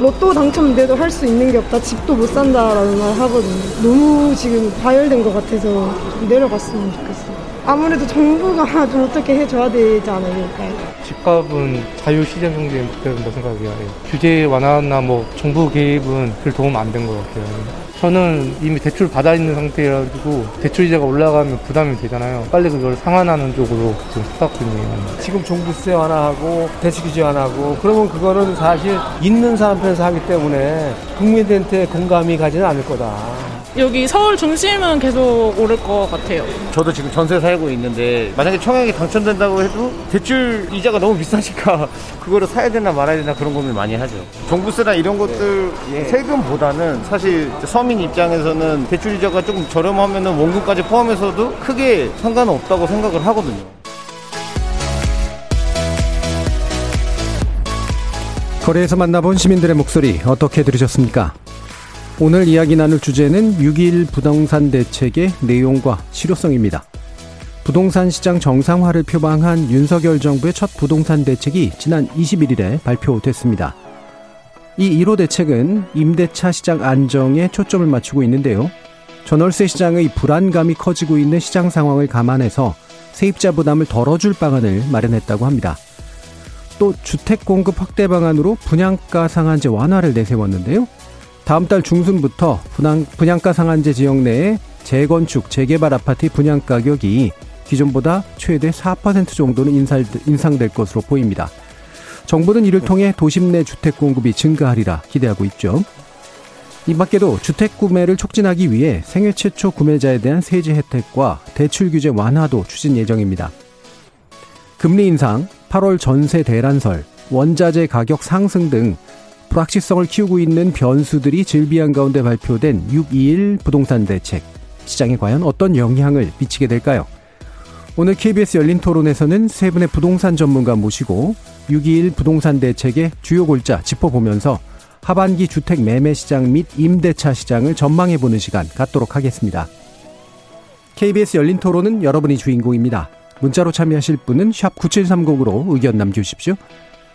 로또 당첨돼도 할 수 있는 게 없다. 집도 못 산다라는 말 하거든요. 너무 지금 과열된 것 같아서 좀 내려갔으면 좋겠어요. 아무래도 정부가 좀 어떻게 해줘야 되지 않을까요? 집값은 자유시장 경제에 묶여야 된다 생각해요. 규제 완화나 뭐 정부 개입은 별 도움 안 된 것 같아요. 저는 이미 대출 받아 있는 상태여가지고 대출 이자가 올라가면 부담이 되잖아요. 빨리 그걸 상환하는 쪽으로 지금 생각 중이에요. 지금 종부세 완화하고 대출 규제 완화하고 그러면 그거는 사실 있는 사람 편에서 하기 때문에 국민들한테 공감이 가지는 않을 거다. 여기 서울 중심은 계속 오를 것 같아요. 저도 지금 전세 살고 있는데 만약에 청약이 당첨된다고 해도 대출 이자가 너무 비싸니까 그거를 사야 되나 말아야 되나 그런 고민 많이 하죠. 종부세나 이런 것들 세금보다는 사실 서민 입장에서는 대출 이자가 조금 저렴하면 원금까지 포함해서도 크게 상관은 없다고 생각을 하거든요. 거리에서 만나본 시민들의 목소리 어떻게 들으셨습니까? 오늘 이야기 나눌 주제는 6.1 부동산 대책의 내용과 실효성입니다. 부동산 시장 정상화를 표방한 윤석열 정부의 첫 부동산 대책이 지난 21일에 발표됐습니다. 이 1호 대책은 임대차 시장 안정에 초점을 맞추고 있는데요. 전월세 시장의 불안감이 커지고 있는 시장 상황을 감안해서 세입자 부담을 덜어줄 방안을 마련했다고 합니다. 또 주택 공급 확대 방안으로 분양가 상한제 완화를 내세웠는데요. 다음 달 중순부터 분양, 분양 가 상한제 지역 내에 재건축, 재개발 아파트 분양 가격이 기존보다 최대 4% 정도는 인살, 인상될 것으로 보입니다. 정부는 이를 통해 도심 내 주택 공급이 증가하리라 기대하고 있죠. 이 밖에도 주택 구매를 촉진하기 위해 생애 최초 구매자에 대한 세제 혜택과 대출 규제 완화도 추진 예정입니다. 금리 인상, 8월 전세 대란설, 원자재 가격 상승 등 불확실성을 키우고 있는 변수들이 즐비한 가운데 발표된 6.21 부동산 대책. 시장에 과연 어떤 영향을 미치게 될까요? 오늘 KBS 열린 토론에서는 세 분의 부동산 전문가 모시고 6.21 부동산 대책의 주요 골자 짚어보면서 하반기 주택 매매 시장 및 임대차 시장을 전망해보는 시간 갖도록 하겠습니다. KBS 열린 토론은 여러분이 주인공입니다. 문자로 참여하실 분은 9730으로 의견 남겨주십시오.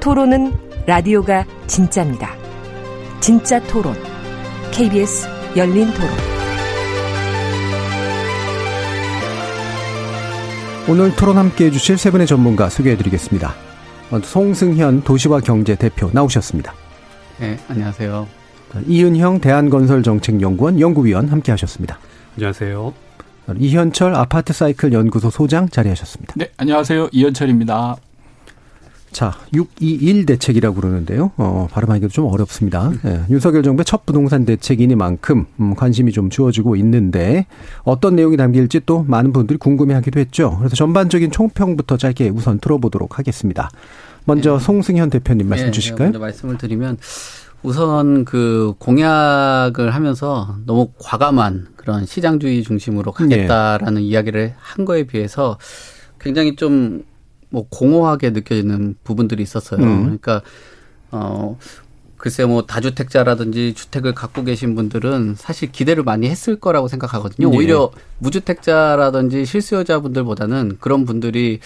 토론은 라디오가 진짜입니다. 진짜 토론. KBS 열린 토론. 오늘 토론 함께 해주실 세 분의 전문가 소개해 드리겠습니다. 먼저 송승현 도시와 경제 대표 나오셨습니다. 네, 안녕하세요. 이은형 대한건설정책연구원 연구위원 함께 하셨습니다. 안녕하세요. 이현철 아파트 사이클 연구소 소장 자리하셨습니다. 네, 안녕하세요. 이현철입니다. 자, 621 대책이라고 그러는데요. 어, 발음하기도 좀 어렵습니다. 예, 윤석열 정부의 첫 부동산 대책이니만큼 음, 관심이 좀 주어지고 있는데 어떤 내용이 담길지 또 많은 분들이 궁금해하기도 했죠. 그래서 전반적인 총평부터 짧게 우선 들어보도록 하겠습니다. 먼저 네. 송승현 대표님 말씀 네, 주실까요? 먼저 말씀을 드리면 우선 그 공약을 하면서 너무 과감한 그런 시장주의 중심으로 가겠다라는 네. 이야기를 한 거에 비해서 굉장히 좀 뭐 공허하게 느껴지는 부분들이 있었어요. 음. 그러니까 어 글쎄 뭐 다주택자라든지 주택을 갖고 계신 분들은 사실 기대를 많이 했을 거라고 생각하거든요. 네. 오히려 무주택자라든지 실수요자분들보다는 그런 분들이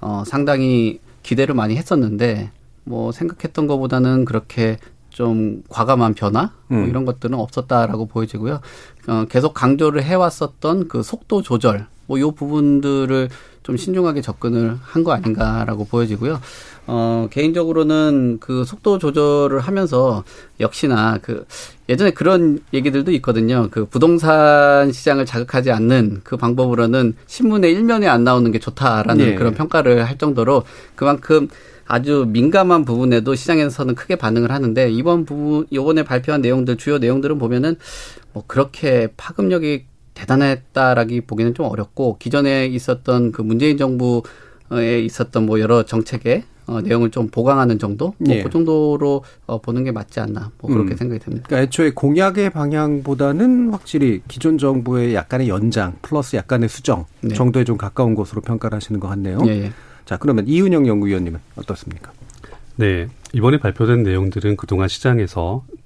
어 상당히 기대를 많이 했었는데 뭐 생각했던 것보다는 그렇게 좀 과감한 변화 뭐 음. 이런 것들은 없었다라고 보여지고요. 어 계속 강조를 해왔었던 그 속도 조절 뭐요 부분들을 좀 신중하게 접근을 한 거 아닌가라고 보여지고요. 어, 개인적으로는 그 속도 조절을 하면서 역시나 그 예전에 그런 얘기들도 있거든요. 그 부동산 시장을 자극하지 않는 그 방법으로는 신문의 일면에 안 나오는 게 좋다라는 네. 그런 평가를 할 정도로 그만큼 아주 민감한 부분에도 시장에서는 크게 반응을 하는데 이번 부분 요번에 발표한 내용들 주요 내용들은 보면은 뭐 그렇게 파급력이 대단했다라기 보기는 좀 어렵고 기존에 있었던 그 문재인 정부에 있었던 뭐 여러 정책의 어, 내용을 좀 보강하는 정도, 뭐 예. 그 정도로 어, 보는 게 맞지 않나, 뭐 그렇게 음. 생각이 듭니다. 그러니까 애초에 공약의 방향보다는 확실히 기존 정부의 약간의 연장 플러스 약간의 수정 네. 정도에 좀 가까운 것으로 평가를 하시는 것 같네요. 예, 예. 자, 그러면 이은영 연구위원님은 어떻습니까? 네, 이번에 발표된 내용들은 그동안 시장에서 어,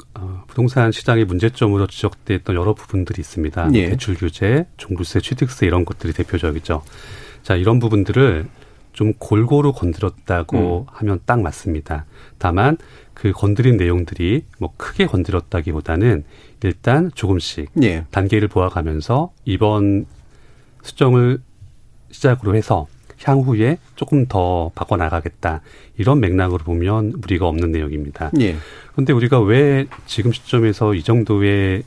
부동산 시장의 문제점으로 지적됐던 여러 부분들이 있습니다. 예. 대출 규제, 종부세, 취득세 이런 것들이 대표적이죠. 자, 이런 부분들을 좀 골고루 건드렸다고 하면 딱 맞습니다. 다만 그 건드린 내용들이 뭐 크게 건드렸다기보다는 일단 조금씩 예. 단계를 보아가면서 이번 수정을 시작으로 해서 향후에 조금 더 바꿔 나가겠다. 이런 맥락으로 보면 무리가 없는 내용입니다. 예. 그런데 우리가 왜 지금 시점에서 이 정도의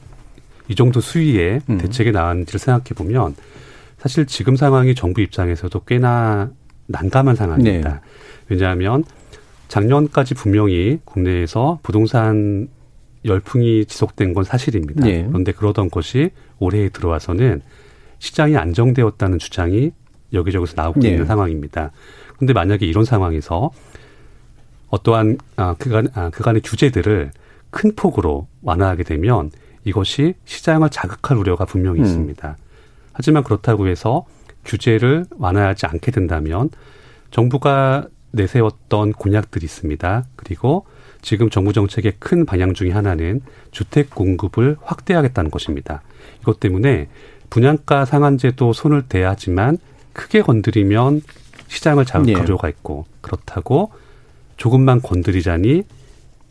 이 정도 수위의 음. 대책이 나왔는지를 생각해 보면 사실 지금 상황이 정부 입장에서도 꽤나 난감한 상황입니다. 네. 왜냐하면 작년까지 분명히 국내에서 부동산 열풍이 지속된 건 사실입니다. 네. 그런데 그러던 것이 올해에 들어와서는 시장이 안정되었다는 주장이 여기저기서 나오고 네. 있는 상황입니다. 그런데 만약에 이런 상황에서 어떠한 아, 그간 아, 그간의 규제들을 큰 폭으로 완화하게 되면 이것이 시장을 자극할 우려가 분명히 음. 있습니다. 하지만 그렇다고 해서 규제를 완화하지 않게 된다면 정부가 내세웠던 공약들이 있습니다. 그리고 지금 정부 정책의 큰 방향 중의 하나는 주택 공급을 확대하겠다는 것입니다. 이것 때문에 분양가 상한제도 손을 대야 하지만 크게 건드리면 시장을 자극할 예. 우려가 있고 그렇다고 조금만 건드리자니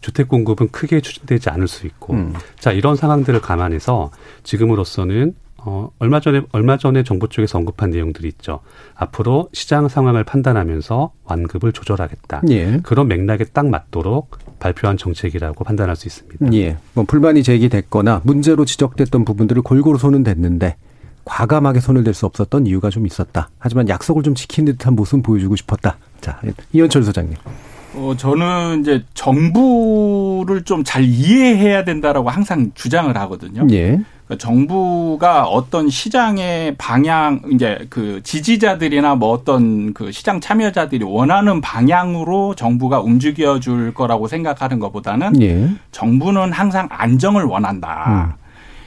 주택 공급은 크게 추진되지 않을 수 있고 음. 자 이런 상황들을 감안해서 지금으로서는 어 얼마 전에 얼마 전에 정부 쪽에서 언급한 내용들이 있죠. 앞으로 시장 상황을 판단하면서 완급을 조절하겠다. 예. 그런 맥락에 딱 맞도록 발표한 정책이라고 판단할 수 있습니다. 예. 뭐 불만이 제기됐거나 문제로 지적됐던 부분들을 골고루 손은 댔는데 과감하게 손을 댈 수 없었던 이유가 좀 있었다. 하지만 약속을 좀 지킨 듯한 모습 보여주고 싶었다. 자, 이현철 소장님. 어, 저는 이제 정부를 좀 잘 이해해야 된다라고 항상 주장을 하거든요. 예. 그러니까 정부가 어떤 시장의 방향, 이제 그 지지자들이나 뭐 어떤 그 시장 참여자들이 원하는 방향으로 정부가 움직여 줄 거라고 생각하는 것보다는 예. 정부는 항상 안정을 원한다.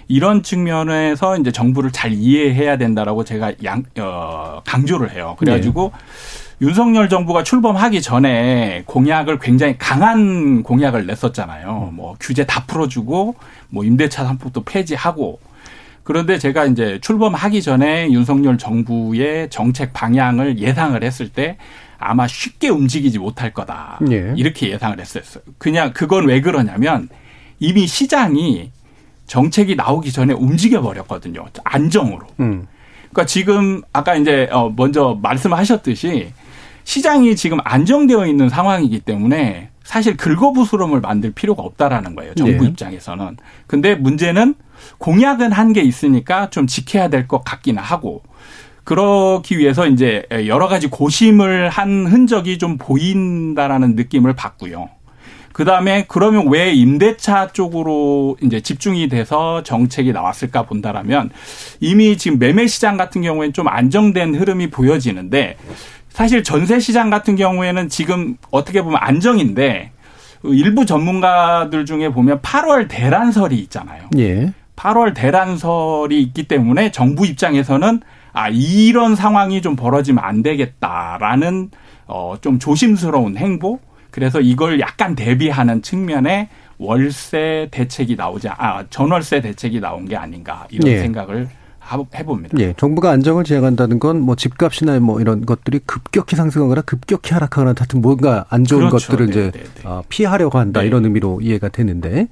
이런 측면에서 이제 정부를 잘 이해해야 된다라고 제가 양, 어, 강조를 해요. 그래가지고 윤석열 정부가 출범하기 전에 공약을 굉장히 강한 공약을 냈었잖아요. 뭐 규제 다 풀어주고 뭐 임대차 상품도 폐지하고 그런데 제가 이제 출범하기 전에 윤석열 정부의 정책 방향을 예상을 했을 때 아마 쉽게 움직이지 못할 거다. 예. 이렇게 예상을 했었어요. 그냥 그건 왜 그러냐면 이미 시장이 정책이 나오기 전에 움직여 버렸거든요. 안정으로. 음. 그러니까 지금 아까 이제 어 먼저 말씀하셨듯이 시장이 지금 안정되어 있는 상황이기 때문에 사실 긁어부스럼을 만들 필요가 없다라는 거예요. 정부 네. 입장에서는. 근데 문제는 공약은 한 게 있으니까 좀 지켜야 될 것 같기는 하고 그러기 위해서 이제 여러 가지 고심을 한 흔적이 좀 보인다라는 느낌을 받고요. 그 다음에 그러면 왜 임대차 쪽으로 이제 집중이 돼서 정책이 나왔을까 본다라면 이미 지금 매매 시장 같은 경우에는 좀 안정된 흐름이 보여지는데 사실 전세 시장 같은 경우에는 지금 어떻게 보면 안정인데 일부 전문가들 중에 보면 8월 대란설이 있잖아요. 예. 8월 대란설이 있기 때문에 정부 입장에서는 아 이런 상황이 좀 벌어지면 안 되겠다라는 어 좀 조심스러운 행보 그래서 이걸 약간 대비하는 측면에 월세 대책이 나오지 아 전월세 대책이 나온 게 아닌가 이런 예. 생각을 하- 해봅니다. 예, 정부가 안정을 지향한다는 건 뭐 집값이나 뭐 이런 것들이 급격히 상승하거나 급격히 하락하거나 하여튼 뭔가 안 좋은 그렇죠. 것들을 네, 이제 네, 네. 어, 피하려고 한다 네. 이런 의미로 이해가 되는데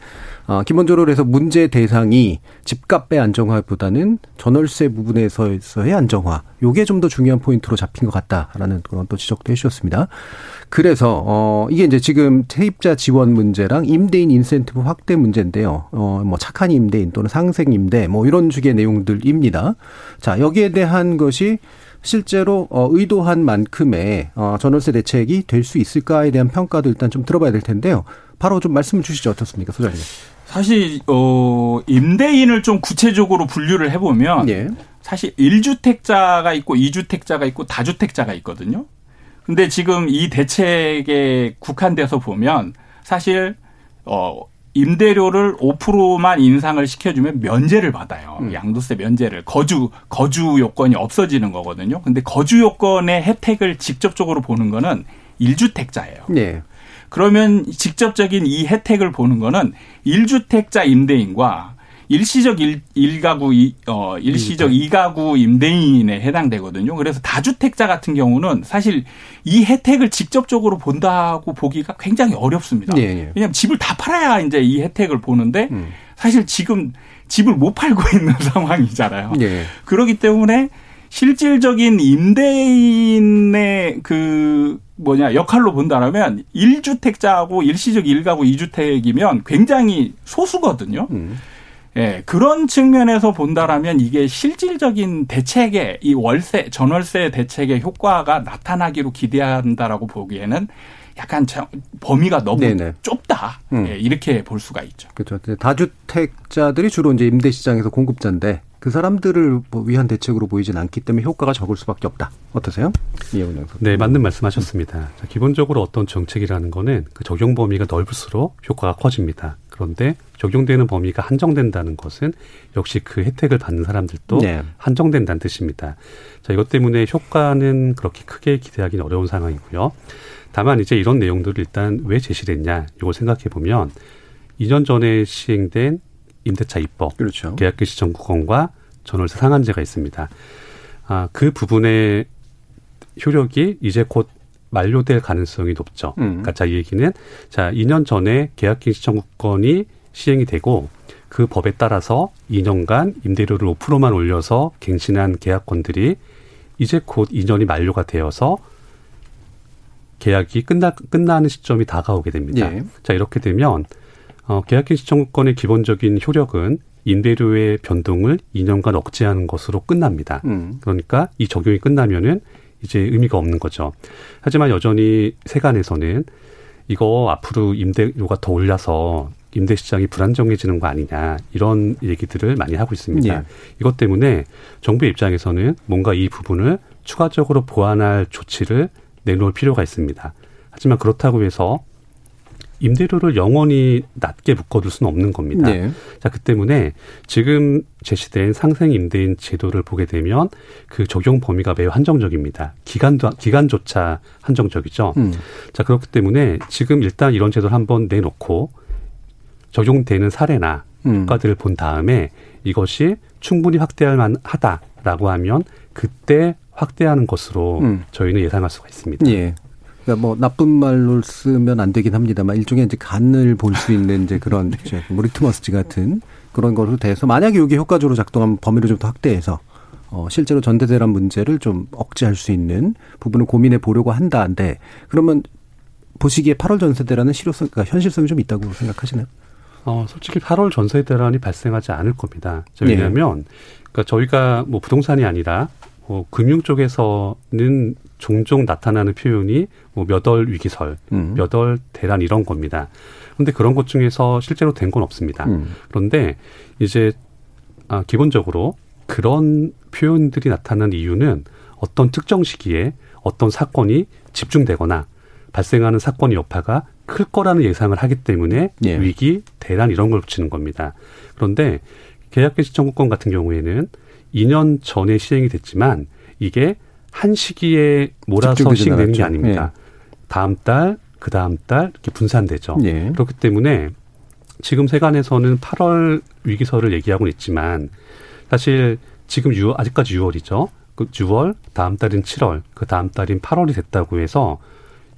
어, 기본적으로 그래서 문제 대상이 집값의 안정화보다는 전월세 부분에서의 안정화 요게 좀 더 중요한 포인트로 잡힌 것 같다라는 그런 또 지적도 해주셨습니다. 그래서 어 이게 이제 지금 세입자 지원 문제랑 임대인 인센티브 확대 문제인데요. 어뭐 착한 임대인 또는 상생 임대 뭐 이런 식의 내용들입니다. 자 여기에 대한 것이 실제로 어, 의도한 만큼의 어, 전월세 대책이 될 수 있을까에 대한 평가도 일단 좀 들어봐야 될 텐데요. 바로 좀 말씀을 주시죠. 어떻습니까, 소장님? 사실 어 임대인을 좀 구체적으로 분류를 해보면 예. 사실 1주택자가 있고 2주택자가 있고 다주택자가 있거든요. 근데 지금 이 대책에 국한돼서 보면 사실 어 임대료를 5%만 인상을 시켜주면 면제를 받아요. 음. 양도세 면제를 거주 거주 요건이 없어지는 거거든요. 근데 거주 요건의 혜택을 직접적으로 보는 거는 1주택자예요. 네. 그러면 직접적인 이 혜택을 보는 거는 1주택자 임대인과 일시적 일, 일가구 이, 어 일시적 이가구 임대인에 해당되거든요. 그래서 다주택자 같은 경우는 사실 이 혜택을 직접적으로 본다고 보기가 굉장히 어렵습니다. 예, 예. 왜냐하면 집을 다 팔아야 이제 이 혜택을 보는데 음. 사실 지금 집을 못 팔고 있는 상황이잖아요. 예. 그렇기 때문에 실질적인 임대인의 그 뭐냐 역할로 본다라면 1주택자하고 일시적 일가구 2주택이면 굉장히 소수거든요. 음. 예, 그런 측면에서 본다라면 이게 실질적인 대책의 이 월세 전월세 대책의 효과가 나타나기로 기대한다라고 보기에는 약간 저- 범위가 너무 네네. 좁다. 음. 예, 이렇게 볼 수가 있죠. 그렇죠. 다주택자들이 주로 이제 임대 시장에서 공급자인데 그 사람들을 뭐 위한 대책으로 보이진 않기 때문에 효과가 적을 수밖에 없다. 어떠세요? 이영훈. 네, 맞는 말씀하셨습니다. 자, 기본적으로 어떤 정책이라는 거는 그 적용 범위가 넓을수록 효과가 커집니다. 그런데 적용되는 범위가 한정된다는 것은 역시 그 혜택을 받는 사람들도 네. 한정된다는 뜻입니다. 자, 이것 때문에 효과는 그렇게 크게 기대하기는 어려운 상황이고요. 다만 이제 이런 내용들을 일단 왜 제시됐냐 이걸 생각해 보면 2년 전에 시행된 임대차 입법, 그렇죠. 계약개 시 정구건과 전월세 상한제가 있습니다. 아, 그 부분의 효력이 이제 곧 만료될 가능성이 높죠. 음. 그러니까 자, 이 얘기는 자, 2년 전에 계약갱 시청구권이 시행이 되고 그 법에 따라서 2년간 임대료를 5%만 올려서 갱신한 계약권들이 이제 곧 2년이 만료가 되어서 계약이 끝나 끝나는 시점이 다가오게 됩니다. 예. 자, 이렇게 되면 어, 계약갱 시청구권의 기본적인 효력은 임대료의 변동을 2년간 억제하는 것으로 끝납니다. 음. 그러니까 이 적용이 끝나면은 이제 의미가 없는 거죠. 하지만 여전히 세간에서는 이거 앞으로 임대료가 더 올라서 임대 시장이 불안정해지는 거 아니냐 이런 얘기들을 많이 하고 있습니다. 예. 이것 때문에 정부 입장에서는 뭔가 이 부분을 추가적으로 보완할 조치를 내놓을 필요가 있습니다. 하지만 그렇다고 해서 임대료를 영원히 낮게 묶어둘 수는 없는 겁니다. 네. 자, 그 때문에 지금 제시된 상생 임대인 제도를 보게 되면 그 적용 범위가 매우 한정적입니다. 기간도 기간조차 한정적이죠. 음. 자, 그렇기 때문에 지금 일단 이런 제도를 한번 내놓고 적용되는 사례나 음. 효과들을 본 다음에 이것이 충분히 확대할 만하다라고 하면 그때 확대하는 것으로 음. 저희는 예상할 수가 있습니다. 예. 그러니까 뭐 나쁜 말로 쓰면 안 되긴 합니다만 일종의 이제 간을 볼 수 있는 이제 그런 이제 뭐 리트머스지 같은 그런 거로 돼서 만약에 이게 효과적으로 작동하면 범위를 좀 더 확대해서 어 실제로 전대대란 문제를 좀 억제할 수 있는 부분을 고민해 보려고 한다는데 그러면 보시기에 8월 전세대라는 실효성, 그러니까 현실성이 좀 있다고 생각하시나요? 어, 솔직히 8월 전세 대란이 발생하지 않을 겁니다. 자, 네. 왜냐하면 그러니까 저희가 뭐 부동산이 아니라 뭐 금융 쪽에서는 종종 나타나는 표현이 뭐 몇월 위기설, 음. 몇월 대란 이런 겁니다. 그런데 그런 것 중에서 실제로 된 건 없습니다. 음. 그런데 이제 아, 기본적으로 그런 표현들이 나타난 이유는 어떤 특정 시기에 어떤 사건이 집중되거나 발생하는 사건의 여파가 클 거라는 예상을 하기 때문에 예. 위기, 대란 이런 걸 붙이는 겁니다. 그런데 계약갱 시청구권 같은 경우에는 2년 전에 시행이 됐지만 이게 한 시기에 몰아서 시행되는 게. 아닙니다. 다음 달, 그 다음 달 이렇게 분산되죠. 예. 그렇기 때문에 지금 세간에서는 8월 위기설을 얘기하고는 있지만 사실 지금 6월 아직까지 6월이죠. 그 6월 다음 달인 7월 그 다음 달인 8월이 됐다고 해서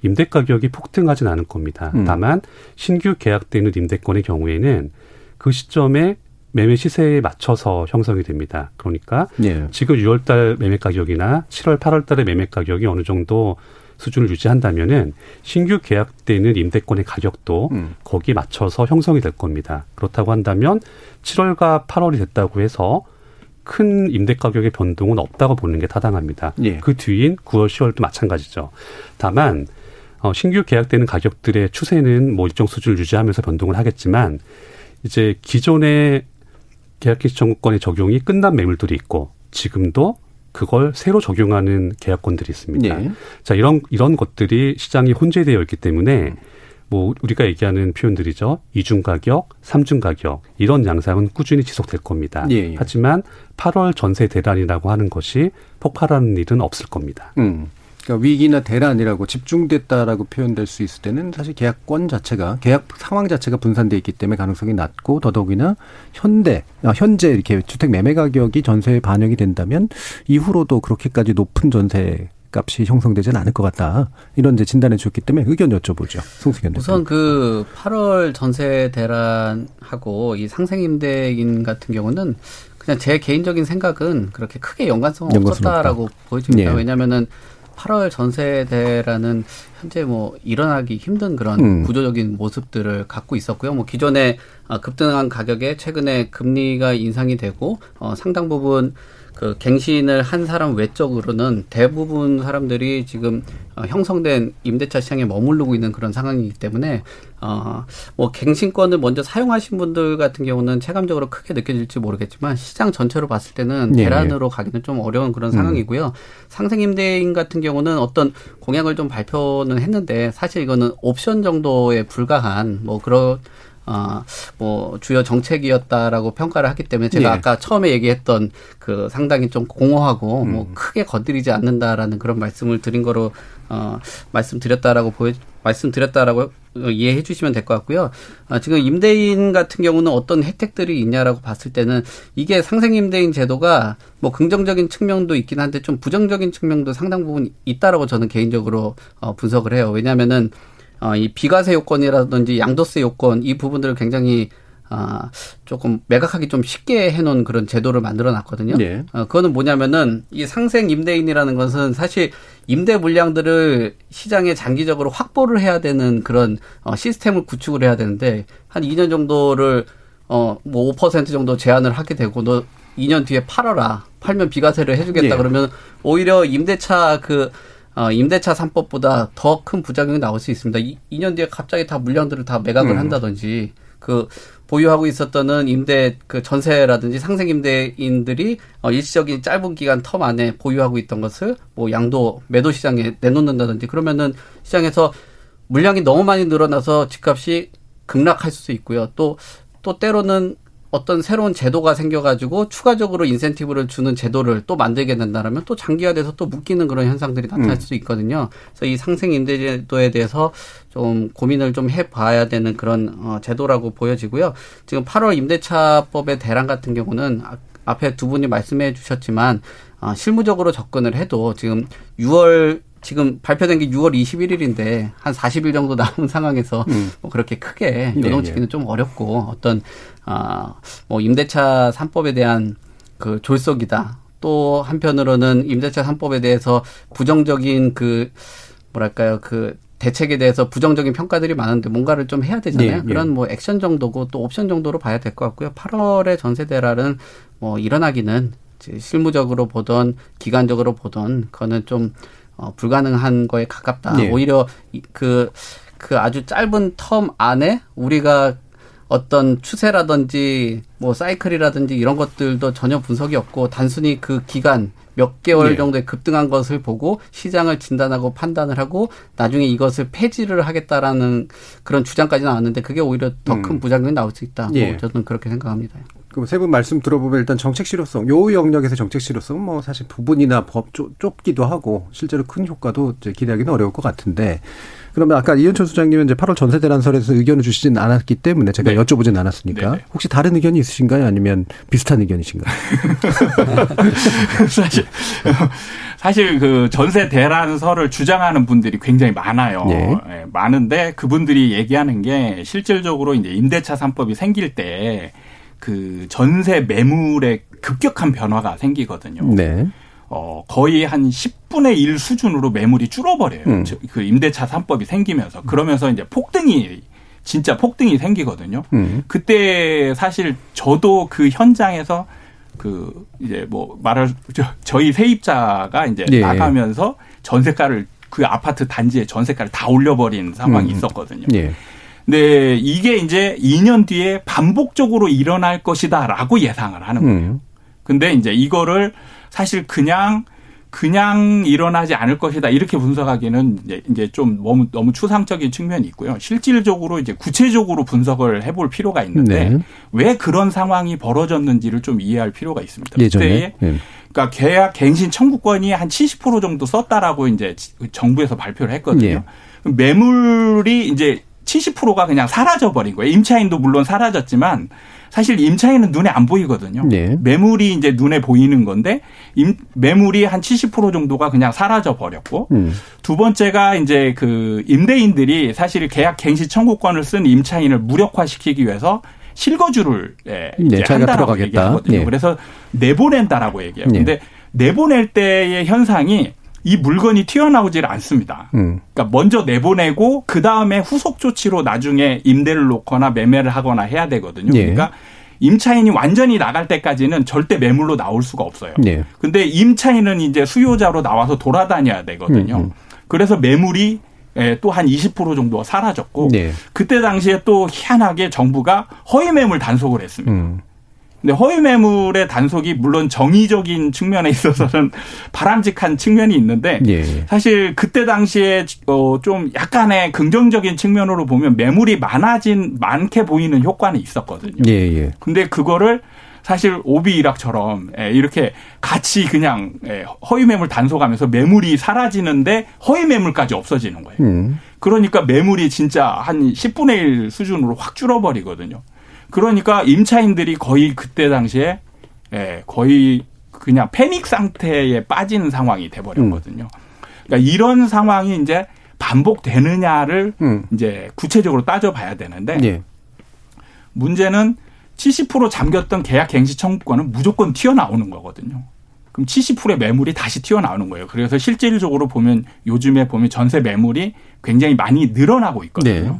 임대 가격이 폭등하진 않을 겁니다. 음. 다만 신규 계약되는 임대권의 경우에는 그 시점에 매매 시세에 맞춰서 형성이 됩니다. 그러니까 예. 지금 6월 달 매매 가격이나 7월, 8월 달의 매매 가격이 어느 정도 수준을 유지한다면은 신규 계약되는 임대권의 가격도 음. 거기에 맞춰서 형성이 될 겁니다. 그렇다고 한다면 7월과 8월이 됐다고 해서 큰 임대 가격의 변동은 없다고 보는 게 타당합니다. 예. 그 뒤인 9월, 10월도 마찬가지죠. 다만 어, 신규 계약되는 가격들의 추세는 뭐 일정 수준을 유지하면서 변동을 하겠지만 이제 기존의 계약개시 청구권의 적용이 끝난 매물들이 있고 지금도 그걸 새로 적용하는 계약권들이 있습니다. 예. 자 이런 이런 것들이 시장이 혼재되어 있기 때문에 뭐 우리가 얘기하는 표현들이죠. 이중 가격, 삼중 가격 이런 양상은 꾸준히 지속될 겁니다. 예, 예. 하지만 8월 전세 대란이라고 하는 것이 폭발하는 일은 없을 겁니다. 음. 그러니까 위기나 대란이라고 집중됐다라고 표현될 수 있을 때는 사실 계약권 자체가 계약 상황 자체가 분산돼 있기 때문에 가능성이 낮고 더더욱이나 현대 아, 현재 이렇게 주택 매매 가격이 전세에 반영이 된다면 이후로도 그렇게까지 높은 전세 값이 형성되지는 않을 것 같다 이런 이제 진단해 주셨기 때문에 의견 여쭤보죠 송승현 대표. 우선 그 8월 전세 대란하고 이 상생 임대인 같은 경우는 그냥 제 개인적인 생각은 그렇게 크게 연관성은 없었다라고. 보여집니다. 예. 왜냐하면은 8월 전세대라는 현재 뭐 일어나기 힘든 그런 음. 구조적인 모습들을 갖고 있었고요. 뭐 기존에 아, 급등한 가격에 최근에 금리가 인상이 되고 어, 상당 부분 그 갱신을 한 사람 외적으로는 대부분 사람들이 지금 어, 형성된 임대차 시장에 머무르고 있는 그런 상황이기 때문에 어 뭐 갱신권을 먼저 사용하신 분들 같은 경우는 체감적으로 크게 느껴질지 모르겠지만 시장 전체로 봤을 때는 예, 대란으로 가기는 좀 어려운 그런 상황이고요. 상생 임대인 같은 경우는 어떤 공약을 좀 발표는 했는데 사실 이거는 옵션 정도에 불과한 뭐 그런 어, 뭐, 주요 정책이었다라고 평가를 하기 때문에 제가 예. 아까 처음에 얘기했던 그 상당히 좀 공허하고 뭐 음. 크게 건드리지 않는다라는 그런 말씀을 드린 거로, 어, 말씀드렸다라고 보여, 말씀드렸다라고 어, 이해해 주시면 될 것 같고요. 아, 지금 임대인 같은 경우는 어떤 혜택들이 있냐라고 봤을 때는 이게 상생 임대인 제도가 뭐 긍정적인 측면도 있긴 한데 좀 부정적인 측면도 상당 부분 있다라고 저는 개인적으로 어, 분석을 해요. 왜냐하면은 어, 이 비과세 요건이라든지 양도세 요건 이 부분들을 굉장히 아, 조금 매각하기 좀 쉽게 해놓은 그런 제도를 만들어 놨거든요. 네. 어, 그거는 뭐냐면은 이 상생 임대인이라는 것은 사실 임대 물량들을 시장에 장기적으로 확보를 해야 되는 그런 어, 시스템을 구축을 해야 되는데 한 2년 정도를 어, 뭐 5% 정도 제한을 하게 되고 너 2년 뒤에 팔아라. 팔면 비과세를 해주겠다 예. 그러면 오히려 임대차 그 어, 임대차 3법보다 더 큰 부작용이 나올 수 있습니다. 이, 2년 뒤에 갑자기 다 물량들을 다 매각을 음. 한다든지 그 보유하고 있었던 임대 그 전세라든지 상생 임대인들이 어, 일시적인 짧은 기간 텀 안에 보유하고 있던 것을 뭐 양도 매도 시장에 내놓는다든지 그러면은 시장에서 물량이 너무 많이 늘어나서 집값이 급락할 수도 있고요. 또 또 때로는 어떤 새로운 제도가 생겨가지고 추가적으로 인센티브를 주는 제도를 또 만들게 된다라면 또 장기화돼서 또 묶이는 그런 현상들이 나타날 음. 수도 있거든요. 그래서 이 상생 임대제도에 대해서 좀 고민을 좀 해봐야 되는 그런 어, 제도라고 보여지고요. 지금 8월 임대차법의 대란 같은 경우는 아- 앞에 두 분이 말씀해 주셨지만 어, 실무적으로 접근을 해도 지금 6월 지금 발표된 게 6월 21일인데 한 40일 정도 남은 상황에서 음. 뭐 그렇게 크게 네, 요동치기는 좀 어렵고 어떤 아뭐 임대차 3법에 대한 그 졸속이다. 또 한편으로는 임대차 3법에 대해서 부정적인 그 뭐랄까요 그 대책에 대해서 부정적인 평가들이 많은데 뭔가를 좀 해야 되잖아요. 네, 그런 네. 뭐 액션 정도고 또 옵션 정도로 봐야 될 것 같고요. 8월에 전세 대란은 뭐 일어나기는 실무적으로 보던 기간적으로 보던 그거는 좀 어, 불가능한 거에 가깝다. 네. 오히려 이- 그, 그 아주 짧은 텀 안에 우리가 어떤 추세라든지 뭐 사이클이라든지 이런 것들도 전혀 분석이 없고 단순히 그 기간 몇 개월 네. 정도에 급등한 것을 보고 시장을 진단하고 판단을 하고 나중에 이것을 폐지를 하겠다라는 그런 주장까지 나왔는데 그게 오히려 더큰 음. 부작용이 나올 수 있다. 예. 뭐 저는 그렇게 생각합니다. 세 분 말씀 들어보면 일단 정책 실효성, 요 영역에서 정책 실효성은 뭐 사실 부분이나 법 좁, 좁기도 하고 실제로 큰 효과도 이제 기대하기는 어려울 것 같은데 그러면 아까 이현철 소장님은 이제 8월 전세 대란설에서 의견을 주시진 않았기 때문에 제가 네. 여쭤보진 않았으니까 네네. 혹시 다른 의견이 있으신가요? 아니면 비슷한 의견이신가요? 사실 사실 그 전세 대란설을 주장하는 분들이 굉장히 많아요. 예. 예, 많은데 그분들이 얘기하는 게 실질적으로 이제 임대차 3법이 생길 때 그 전세 매물에 급격한 변화가 생기거든요. 네. 어, 거의 한 10분의 1 수준으로 매물이 줄어버려요. 음. 저- 그 임대차 3법이 생기면서. 그러면서 이제 폭등이, 진짜 폭등이 생기거든요. 음. 그때 사실 저도 그 현장에서 그 이제 뭐 말할 저, 희 세입자가 이제 예. 나가면서 전세가를 그 아파트 단지에 전세가를 다 올려버린 상황이 음. 있었거든요. 예. 근데 이게 이제 2년 뒤에 반복적으로 일어날 것이다라고 예상을 하는 거예요. 음. 근데 이제 이거를 사실 그냥 그냥 일어나지 않을 것이다 이렇게 분석하기는 이제 좀 너무 너무 추상적인 측면이 있고요. 실질적으로 이제 구체적으로 분석을 해볼 필요가 있는데 네. 왜 그런 상황이 벌어졌는지를 좀 이해할 필요가 있습니다. 예전에. 그때에 예. 그러니까 계약 갱신 청구권이 한 70% 정도 썼다라고 이제 정부에서 발표를 했거든요. 예. 매물이 이제 70%가 그냥 사라져 버린 거예요. 임차인도 물론 사라졌지만 사실 임차인은 눈에 안 보이거든요. 네. 매물이 이제 눈에 보이는 건데 임, 매물이 한 70% 정도가 그냥 사라져 버렸고 음. 두 번째가 이제 그 임대인들이 사실 계약 갱신 청구권을 쓴 임차인을 무력화시키기 위해서 실거주를 예, 네, 이제 한다라고. 얘기하거든요. 예. 그래서 내보낸다라고 얘기해요. 예. 근데 내보낼 때의 현상이 이 물건이 튀어나오질 않습니다. 음. 그러니까 먼저 내보내고 그 다음에 후속 조치로 나중에 임대를 놓거나 매매를 하거나 해야 되거든요. 예. 그러니까 임차인이 완전히 나갈 때까지는 절대 매물로 나올 수가 없어요. 예. 근데 임차인은 이제 수요자로 나와서 돌아다녀야 되거든요. 음, 음. 그래서 매물이 또한 20% 정도 사라졌고 네. 그때 당시에 또 희한하게 정부가 허위 매물 단속을 했습니다. 음. 근데 허위 매물의 단속이 물론 정의적인 측면에 있어서는 바람직한 측면이 있는데 예. 사실 그때 당시에 어좀 약간의 긍정적인 측면으로 보면 매물이 많아진 많게 보이는 효과는 있었거든요. 예, 예. 근데 그거를 사실 오비 일학처럼 예, 이렇게 같이 그냥 예, 허위 매물 단속하면서 매물이 사라지는데 허위 매물까지 없어지는 거예요. 음. 그러니까 매물이 진짜 한 10분의 1 수준으로 확 줄어버리거든요. 그러니까 임차인들이 거의 그때 당시에 예, 거의 그냥 패닉 상태에 빠지는 상황이 돼버렸거든요. 그러니까 이런 상황이 이제 반복되느냐를 음. 이제 구체적으로 따져봐야 되는데 예. 문제는 70% 잠겼던 계약 갱시 청구권은 무조건 튀어나오는 거거든요. 그럼 70%의 매물이 다시 튀어나오는 거예요. 그래서 실질적으로 보면 요즘에 보면 전세 매물이 굉장히 많이 늘어나고 있거든요.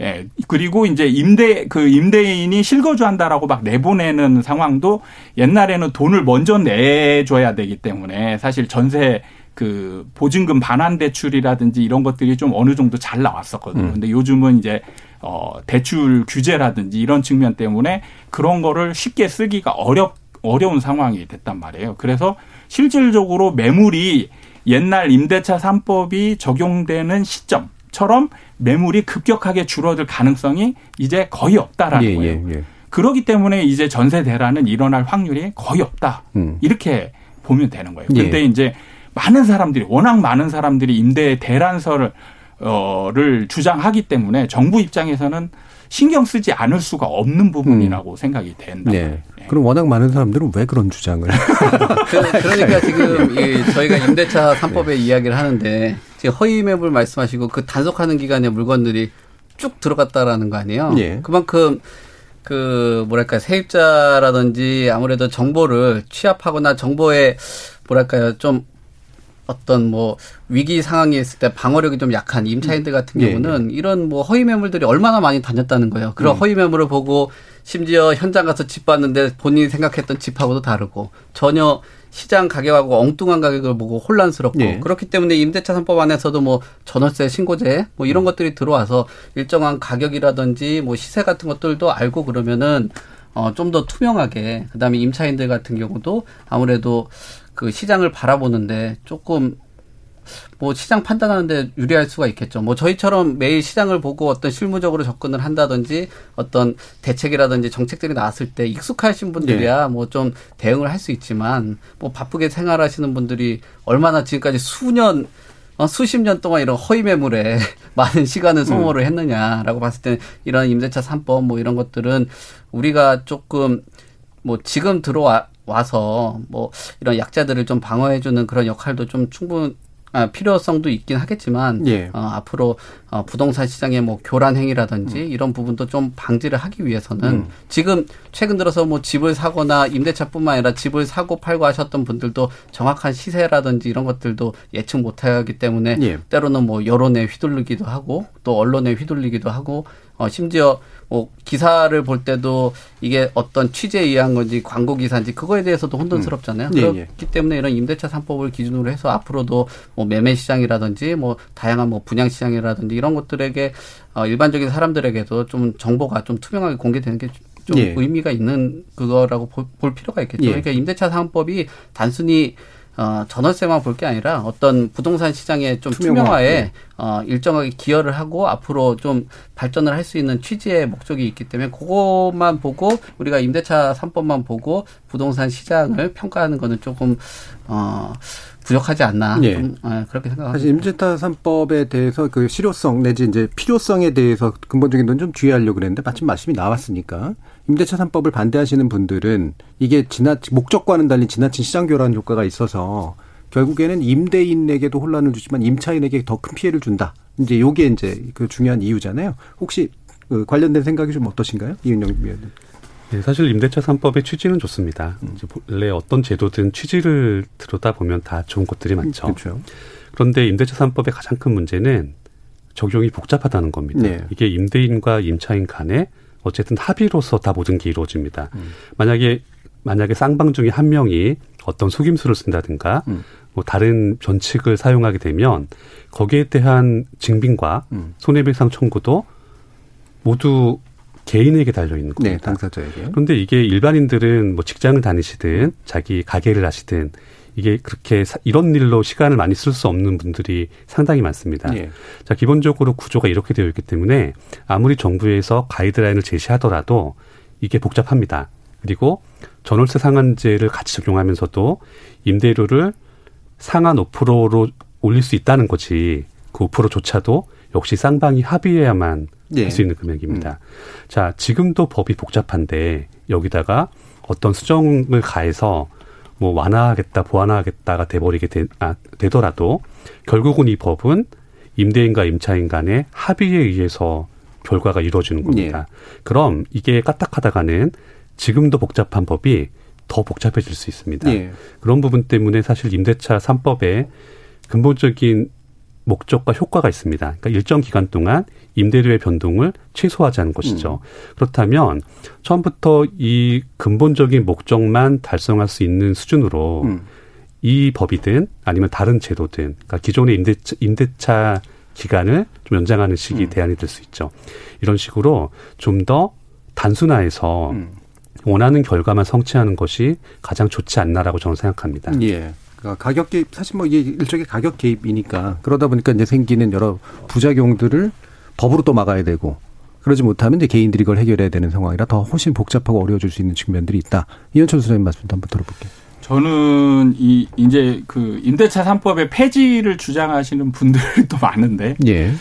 예. 그리고 이제 임대, 그 임대인이 실거주한다라고 막 내보내는 상황도 옛날에는 돈을 먼저 내줘야 되기 때문에 사실 전세 그 보증금 반환 대출이라든지 이런 것들이 좀 어느 정도 잘 나왔었거든요. 음. 근데 요즘은 이제 어 대출 규제라든지 이런 측면 때문에 그런 거를 쉽게 쓰기가 어렵 어려운 상황이 됐단 말이에요. 그래서 실질적으로 매물이 옛날 임대차 3법이 적용되는 시점처럼 매물이 급격하게 줄어들 가능성이 이제 거의 없다라는 예, 거예요. 예, 예. 그렇기 때문에 이제 전세 대란은 일어날 확률이 거의 없다. 음. 이렇게 보면 되는 거예요. 예. 근데 이제 많은 사람들이 워낙 많은 사람들이 임대 대란설을 어를 주장하기 때문에 정부 입장에서는 신경 쓰지 않을 수가 없는 부분이라고 생각이 된다. 네. 그럼 워낙 많은 사람들은 왜 그런 주장을? 그, 그러니까 지금 이 저희가 임대차 3법의 이야기를 하는데 지금 허위 매물 말씀하시고 그 단속하는 기간에 물건들이 쭉 들어갔다라는 거 아니에요? 예. 그만큼 그 뭐랄까 세입자라든지 아무래도 정보를 취합하거나 정보에 뭐랄까요 좀 어떤 뭐 위기 상황이 있을 때 방어력이 좀 약한 임차인들 같은 예, 경우는 이런 뭐 허위 매물들이 얼마나 많이 다녔다는 거예요. 그런 음. 허위 매물을 보고 심지어 현장 가서 집 봤는데 본인이 생각했던 집하고도 다르고 전혀 시장 가격하고 엉뚱한 가격을 보고 혼란스럽고 예. 그렇기 때문에 임대차 3법 안에서도 뭐 전월세 신고제 뭐 이런 것들이 들어와서 일정한 가격이라든지 뭐 시세 같은 것들도 알고 그러면은 어 좀 더 투명하게 그다음에 임차인들 같은 경우도 아무래도 그 시장을 바라보는데 조금 뭐 시장 판단하는데 유리할 수가 있겠죠. 뭐 저희처럼 매일 시장을 보고 어떤 실무적으로 접근을 한다든지 어떤 대책이라든지 정책들이 나왔을 때 익숙하신 분들이야 뭐좀 대응을 할 수 있지만 뭐 바쁘게 생활하시는 분들이 얼마나 지금까지 수년 어, 수십 년 동안 이런 허위 매물에 많은 시간을 소모를 했느냐라고 봤을 때는 이런 임대차 3법 뭐 이런 것들은 우리가 조금 뭐 지금 들어와 와서 뭐 이런 약자들을 좀 방어해주는 그런 역할도 좀 충분 아, 필요성도 있긴 하겠지만 예. 어, 앞으로 어, 부동산 시장의 뭐 교란 행위라든지 이런 부분도 좀 방지를 하기 위해서는 음. 지금 최근 들어서 뭐 집을 사거나 임대차뿐만 아니라 집을 사고 팔고 하셨던 분들도 정확한 시세라든지 이런 것들도 예측 못하기 때문에 예. 때로는 뭐 여론에 휘둘리기도 하고 또 언론에 휘둘리기도 하고 어, 심지어 뭐 기사를 볼 때도 이게 어떤 취재에 의한 건지 광고 기사인지 그거에 대해서도 혼돈스럽잖아요. 음. 예, 그렇기 예. 때문에 이런 임대차 3법을 기준으로 해서 앞으로도 뭐 매매 시장이라든지 뭐 다양한 뭐 분양 시장이라든지 이런 것들에게 어, 일반적인 사람들에게도 좀 정보가 좀 투명하게 공개되는 게좀 예. 의미가 있는 그거라고 볼, 볼 필요가 있겠죠. 예. 그러니까 임대차 3법이 단순히 어, 전월세만 볼 게 아니라 어떤 부동산 시장의 좀 투명화, 투명화에 예. 어, 일정하게 기여를 하고 앞으로 좀 발전을 할 수 있는 취지의 목적이 있기 때문에 그것만 보고 우리가 임대차 3법만 보고 부동산 시장을 평가하는 거는 조금 어, 부족하지 않나 예. 좀, 어, 그렇게 생각합니다. 사실 임대차 3법에 대해서 그 실효성 내지 이제 필요성에 대해서 근본적인 건좀 주의하려고 그랬는데 마침 말씀이 나왔으니까 임대차 3법을 반대하시는 분들은 이게 지나 목적과는 달리 지나친 시장 교란 효과가 있어서 결국에는 임대인에게도 혼란을 주지만 임차인에게 더 큰 피해를 준다. 이제 요게 이제 그 중요한 이유잖아요. 혹시 그 관련된 생각이 좀 어떠신가요? 이윤영 위원님. 네, 사실 임대차 3법의 취지는 좋습니다. 음. 원래 어떤 제도든 취지를 들여다보면 다 좋은 것들이 많죠. 그렇죠. 그런데 임대차 3법의 가장 큰 문제는 적용이 복잡하다는 겁니다. 네. 이게 임대인과 임차인 간에 어쨌든 합의로서 다 모든 게 이루어집니다. 음. 만약에 만약에 쌍방 중에 한 명이 어떤 속임수를 쓴다든가 음. 뭐 다른 변칙을 사용하게 되면 거기에 대한 증빙과 음. 손해배상 청구도 모두 개인에게 달려 있는 겁니다. 네, 당사자에게. 그런데 이게 일반인들은 뭐 직장을 다니시든 자기 가게를 하시든 이게 그렇게 사- 이런 일로 시간을 많이 쓸 수 없는 분들이 상당히 많습니다. 예. 자, 기본적으로 구조가 이렇게 되어 있기 때문에 아무리 정부에서 가이드라인을 제시하더라도 이게 복잡합니다. 그리고 전월세 상한제를 같이 적용하면서도 임대료를 상한 5%로 올릴 수 있다는 거지 그 5%조차도 역시 쌍방이 합의해야만 예. 할수 있는 금액입니다. 자, 지금도 법이 복잡한데 여기다가 어떤 수정을 가해서 뭐 완화하겠다, 보완하겠다가 돼버리게 되, 아, 되더라도 결국은 이 법은 임대인과 임차인 간의 합의에 의해서 결과가 이루어지는 겁니다. 그럼 이게 까딱하다가는 지금도 복잡한 법이 더 복잡해질 수 있습니다. 예. 그런 부분 때문에 사실 임대차 3법에 근본적인 목적과 효과가 있습니다. 그러니까 일정 기간 동안 임대료의 변동을 최소화하자는 것이죠. 그렇다면 처음부터 이 근본적인 목적만 달성할 수 있는 수준으로 음. 이 법이든 아니면 다른 제도든 그러니까 기존의 임대차, 임대차 기간을 좀 연장하는 식이 음. 대안이 될 수 있죠. 이런 식으로 좀 더 단순화해서 음. 원하는 결과만 성취하는 것이 가장 좋지 않나라고 저는 생각합니다. 예. 그러니까 가격 개입 사실 뭐 이게 일종의 가격 개입이니까 그러다 보니까 이제 생기는 여러 부작용들을 법으로 또 막아야 되고 그러지 못하면 이제 개인들이 그걸 해결해야 되는 상황이라 더 훨씬 복잡하고 어려워질 수 있는 측면들이 있다. 이현철 소장님 말씀도 한번 들어볼게요. 저는 이 이제 그 임대차 3법의 폐지를 주장하시는 분들이 또 많은데 예.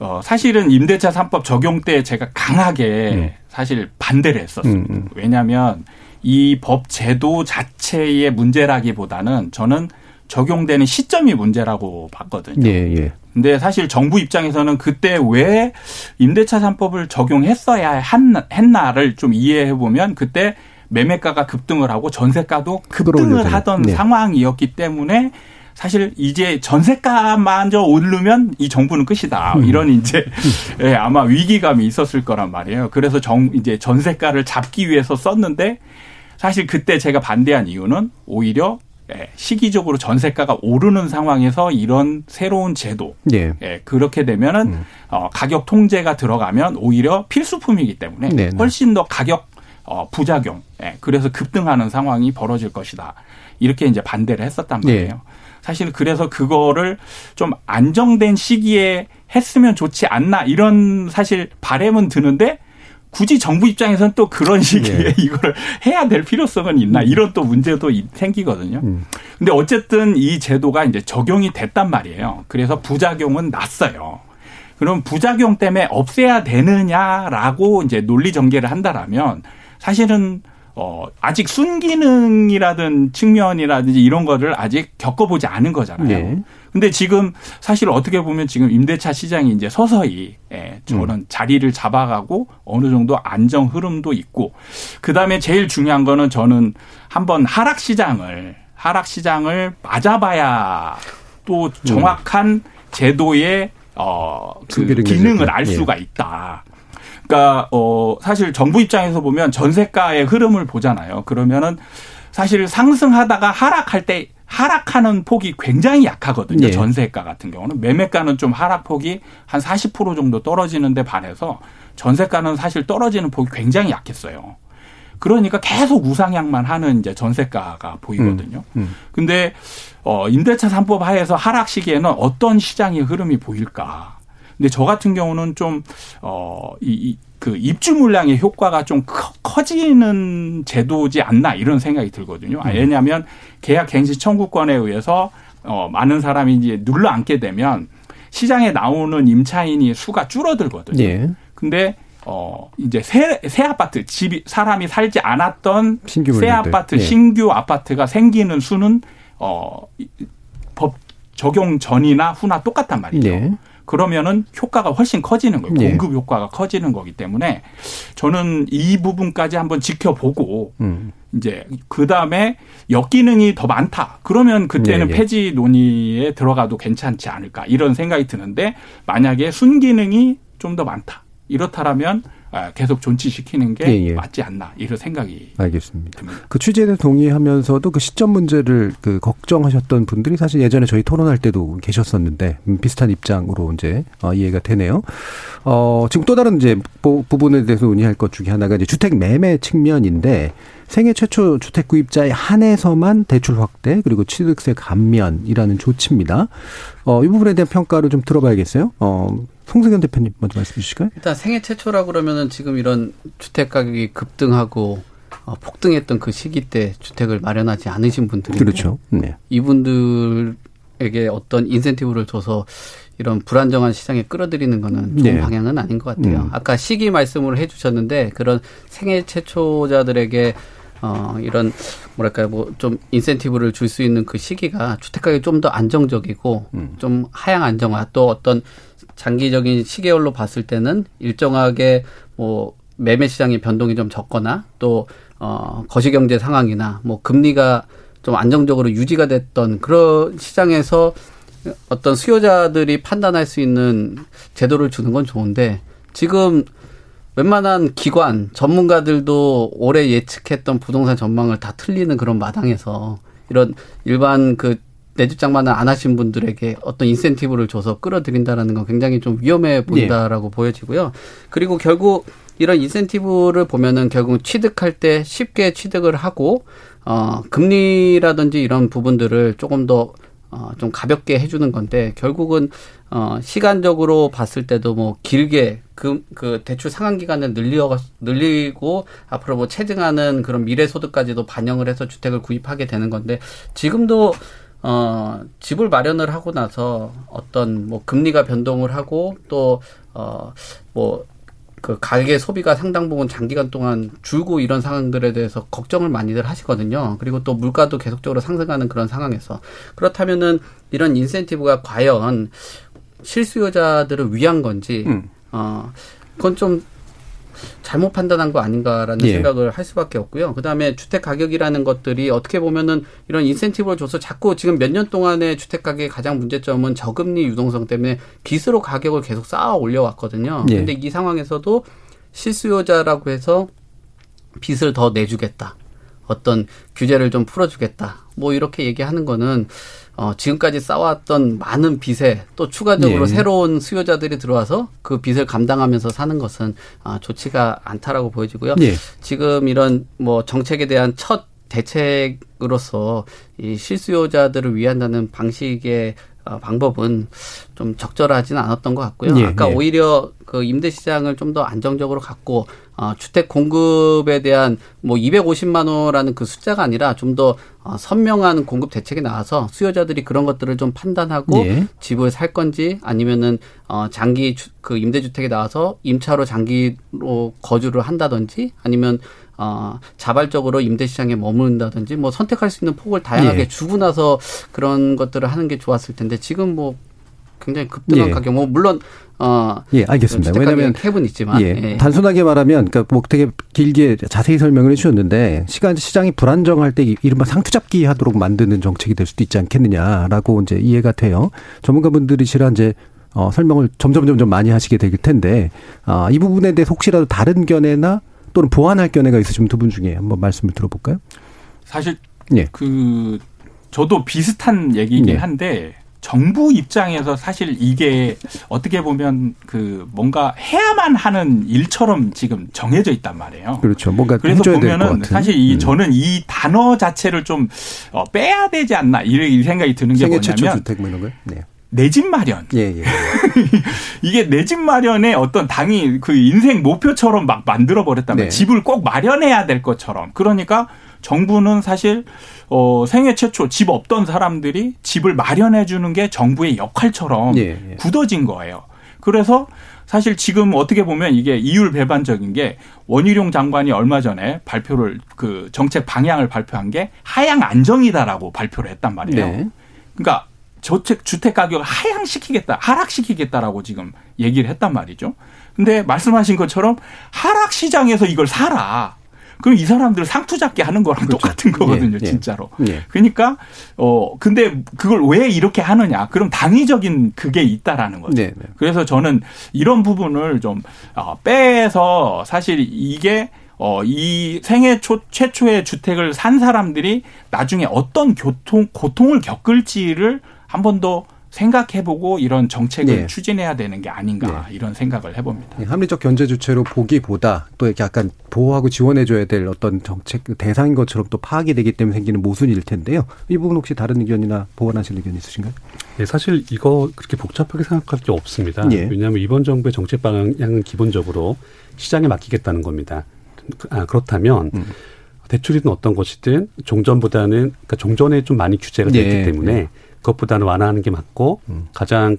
어 사실은 임대차 3법 적용 때 제가 강하게 사실 반대를 했었어요. 음, 음. 왜냐하면 이 법 제도 자체의 문제라기보다는 저는 적용되는 시점이 문제라고 봤거든요. 예, 예. 근데 사실 정부 입장에서는 그때 왜 임대차 3법을 적용했어야 한- 했나를 좀 이해해 보면 그때 매매가가 급등을 하고 전세가도 급등을. 하던 네. 상황이었기 때문에 사실 이제 전세가마저 오르면 이 정부는 끝이다. 음. 이런 이제 예, 아마 위기감이 있었을 거란 말이에요. 그래서 정 이제 전세가를 잡기 위해서 썼는데 사실 그때 제가 반대한 이유는 오히려 예, 시기적으로 전세가가 오르는 상황에서 이런 새로운 제도 예. 예, 그렇게 되면은 어, 가격 통제가 들어가면 오히려 필수품이기 때문에 네, 네. 훨씬 더 가격 어, 부작용, 예, 그래서 급등하는 상황이 벌어질 것이다. 이렇게 이제 반대를 했었단 네. 말이에요. 사실 그래서 그거를 좀 안정된 시기에 했으면 좋지 않나 이런 사실 바램은 드는데 굳이 정부 입장에서는 또 그런 시기에 네. 이거를 해야 될 필요성은 있나 이런 또 문제도 이- 생기거든요. 음. 근데 어쨌든 이 제도가 이제 적용이 됐단 말이에요. 그래서 부작용은 났어요. 그럼 부작용 때문에 없애야 되느냐라고 이제 논리 전개를 한다라면 사실은 어 아직 순기능이라든 측면이라든지 이런 거를 아직 겪어보지 않은 거잖아요. 네. 근데 지금 사실 어떻게 보면 지금 임대차 시장이 이제 서서히 예, 저는 자리를 잡아가고 어느 정도 안정 흐름도 있고 그 다음에 제일 중요한 거는 저는 한번 하락 시장을 하락 시장을 맞아봐야 또 정확한 제도의 어그 승기를 기능을 알 예. 수가 있다. 그러니까 어 사실 정부 입장에서 보면 전세가의 흐름을 보잖아요. 그러면은 사실 상승하다가 하락할 때 하락하는 폭이 굉장히 약하거든요. 예. 전세가 같은 경우는 매매가는 좀 하락폭이 한 40% 정도 떨어지는데 반해서 전세가는 사실 떨어지는 폭이 굉장히 약했어요. 그러니까 계속 우상향만 하는 이제 전세가가 보이거든요. 음. 근데 어 임대차 3법 하에서 하락 시기에는 어떤 시장의 흐름이 보일까? 근데 저 같은 경우는 좀 어이그 입주 물량의 효과가 좀 커, 커지는 제도지 않나 이런 생각이 들거든요. 아, 왜냐하면 계약 갱신 청구권에 의해서 어 많은 사람이 이제 눌러 앉게 되면 시장에 나오는 임차인이 수가 줄어들거든요. 예. 근데 어 이제 새, 새 아파트 집이 사람이 살지 않았던 신규 새. 아파트 예. 신규 아파트가 생기는 수는 어법 적용 전이나 후나 똑같단 말이죠. 예. 그러면은 효과가 훨씬 커지는 거예요. 예. 공급 효과가 커지는 거기 때문에 저는 이 부분까지 한번 지켜보고 음. 이제 그 다음에 역기능이 더 많다. 그러면 그때는 예, 예. 폐지 논의에 들어가도 괜찮지 않을까 이런 생각이 드는데 만약에 순기능이 좀 더 많다. 이렇다라면 아, 계속 존치시키는 게 예, 예. 맞지 않나 이런 생각이 알겠습니다. 듭니다. 그 취재에 동의하면서도 그 시점 문제를 그 걱정하셨던 분들이 사실 예전에 저희 토론할 때도 계셨었는데 음, 비슷한 입장으로 이제 어, 이해가 되네요. 어, 지금 또 다른 이제 부- 부분에 대해서 논의할 것 중에 하나가 이제 주택 매매 측면인데 생애 최초 주택 구입자에 한해서만 대출 확대 그리고 취득세 감면이라는 조치입니다. 어, 이 부분에 대한 평가를 좀 들어봐야겠어요. 어, 송승현 대표님 먼저 말씀해 주실까요? 일단 생애 최초라 그러면은 지금 이런 주택 가격이 급등하고 어, 폭등했던 그 시기 때 주택을 마련하지 않으신 분들인데 그렇죠. 네. 이분들에게 어떤 인센티브를 줘서 이런 불안정한 시장에 끌어들이는 거는 좋은 네. 방향은 아닌 것 같아요. 음. 아까 시기 말씀을 해주셨는데 그런 생애 최초자들에게 어 이런 뭐랄까요 뭐 좀 인센티브를 줄 수 있는 그 시기가 주택 가격이 좀 더 안정적이고 음. 좀 하향 안정화 또 어떤 장기적인 시계열로 봤을 때는 일정하게 뭐 매매 시장의 변동이 좀 적거나 또 어, 거시경제 상황이나 뭐 금리가 좀 안정적으로 유지가 됐던 그런 시장에서 어떤 수요자들이 판단할 수 있는 제도를 주는 건 좋은데 지금 웬만한 기관 전문가들도 올해 예측했던 부동산 전망을 다 틀리는 그런 마당에서 이런 일반 그 내주장만을 안 하신 분들에게 어떤 인센티브를 줘서 끌어들인다라는 건 굉장히 좀 위험해 보인다라고 보여지고요. 그리고 결국 이런 인센티브를 보면은 결국 취득할 때 쉽게 취득을 하고 어 금리라든지 이런 부분들을 조금 더 어, 좀 가볍게 해주는 건데, 결국은, 어, 시간적으로 봤을 때도 뭐, 길게, 그, 그, 대출 상환 기간을 늘려, 늘리고, 앞으로 뭐, 체증하는 그런 미래 소득까지도 반영을 해서 주택을 구입하게 되는 건데, 지금도, 어, 집을 마련을 하고 나서 어떤 뭐, 금리가 변동을 하고, 또, 어, 뭐, 그 가계 소비가 상당 부분 장기간 동안 줄고 이런 상황들에 대해서 걱정을 많이들 하시거든요. 그리고 또 물가도 계속적으로 상승하는 그런 상황에서 그렇다면은 이런 인센티브가 과연 실수요자들을 위한 건지 음. 어 그건 좀 잘못 판단한 거 아닌가라는 예. 생각을 할 수밖에 없고요. 그다음에 주택 가격이라는 것들이 어떻게 보면은 이런 인센티브를 줘서 자꾸 지금 몇 년 동안의 주택 가격의 가장 문제점은 저금리 유동성 때문에 빚으로 가격을 계속 쌓아 올려왔거든요. 예. 근데 이 상황에서도 실수요자라고 해서 빚을 더 내주겠다. 어떤 규제를 좀 풀어주겠다. 뭐 이렇게 얘기하는 거는 어, 지금까지 쌓아왔던 많은 빚에 또 추가적으로 예. 새로운 수요자들이 들어와서 그 빚을 감당하면서 사는 것은 아, 좋지가 않다라고 보여지고요. 예. 지금 이런 뭐 정책에 대한 첫 대책으로서 이 실수요자들을 위한다는 방식의 어, 방법은 좀 적절하지는 않았던 것 같고요. 예, 아까 예. 오히려 그 임대 시장을 좀 더 안정적으로 갖고 어, 주택 공급에 대한 뭐 250만 호라는 그 숫자가 아니라 좀더 어, 선명한 공급 대책이 나와서 수요자들이 그런 것들을 좀 판단하고 예. 집을 살 건지 아니면은 어 장기 주, 그 임대주택에 나와서 임차로 장기로 거주를 한다든지 아니면 어 자발적으로 임대 시장에 머무른다든지 뭐 선택할 수 있는 폭을 다양하게 예. 주고 나서 그런 것들을 하는 게 좋았을 텐데 지금 뭐 굉장히 급등한 예. 가격 뭐 물론 어 예, 알겠습니다. 왜냐하면 캡은 있지만 예, 예. 단순하게 말하면 그러니까 뭐 되게 길게 자세히 설명을 해 주셨는데 시간 시장이 불안정할 때 이- 이른바 상투 잡기 하도록 만드는 정책이 될 수도 있지 않겠느냐라고 이제 이해가 돼요. 전문가분들이시라 이제 어, 설명을 점점 점점 많이 하시게 될 텐데 아, 이 부분에 대해서 혹시라도 다른 견해나 또는 보완할 견해가 있으시면 두 분 중에 한번 말씀을 들어볼까요? 사실 예. 그 저도 비슷한 얘기이긴 예. 한데 정부 입장에서 사실 이게 어떻게 보면 그 뭔가 해야만 하는 일처럼 지금 정해져 있단 말이에요. 그렇죠. 뭔가 그래서 보면은. 사실 이 음. 저는 이 단어 자체를 좀 어, 빼야 되지 않나 이런 생각이 드는 게 뭐냐면 뭐? 네. 내집 마련. 예, 예. 이게 내 집 마련의 어떤 당이 그 인생 목표처럼 막 만들어 버렸다면 네. 집을 꼭 마련해야 될 것처럼. 그러니까 정부는 사실 어 생애 최초 집 없던 사람들이 집을 마련해 주는 게 정부의 역할처럼 예, 예. 굳어진 거예요. 그래서 사실 지금 어떻게 보면 이게 이율 배반적인 게 원희룡 장관이 얼마 전에 발표를 그 정책 방향을 발표한 게 하향 안정이다라고 발표를 했단 말이에요. 네. 그러니까 저택 주택 가격을 하향시키겠다, 하락시키겠다라고 지금 얘기를 했단 말이죠. 근데 말씀하신 것처럼 하락 시장에서 이걸 사라. 그럼 이 사람들 상투 잡게 하는 거랑 똑같은 거거든요, 예, 예. 진짜로. 예. 그러니까 어 근데 그걸 왜 이렇게 하느냐? 그럼 당위적인 그게 있다라는 거죠. 네, 네. 그래서 저는 이런 부분을 좀 어, 빼서 사실 이게 어, 이 생애 초, 최초의 주택을 산 사람들이 나중에 어떤 교통, 고통을 겪을지를 한 번 더 생각해보고 이런 정책을 네. 추진해야 되는 게 아닌가 이런 생각을 해봅니다. 예, 합리적 견제 주체로 보기보다 또 이렇게 약간 보호하고 지원해줘야 될 어떤 정책 대상인 것처럼 또 파악이 되기 때문에 생기는 모순일 텐데요. 이 부분 혹시 다른 의견이나 보완하실 의견 있으신가요? 네, 사실 이거 그렇게 복잡하게 생각할 게 없습니다. 예. 왜냐하면 이번 정부의 정책 방향은 기본적으로 시장에 맡기겠다는 겁니다. 아, 그렇다면 음. 대출이든 어떤 것이든 종전보다는 그러니까 종전에 좀 많이 규제가 되어 예, 있기 때문에 예. 그것보다는 완화하는 게 맞고 음. 가장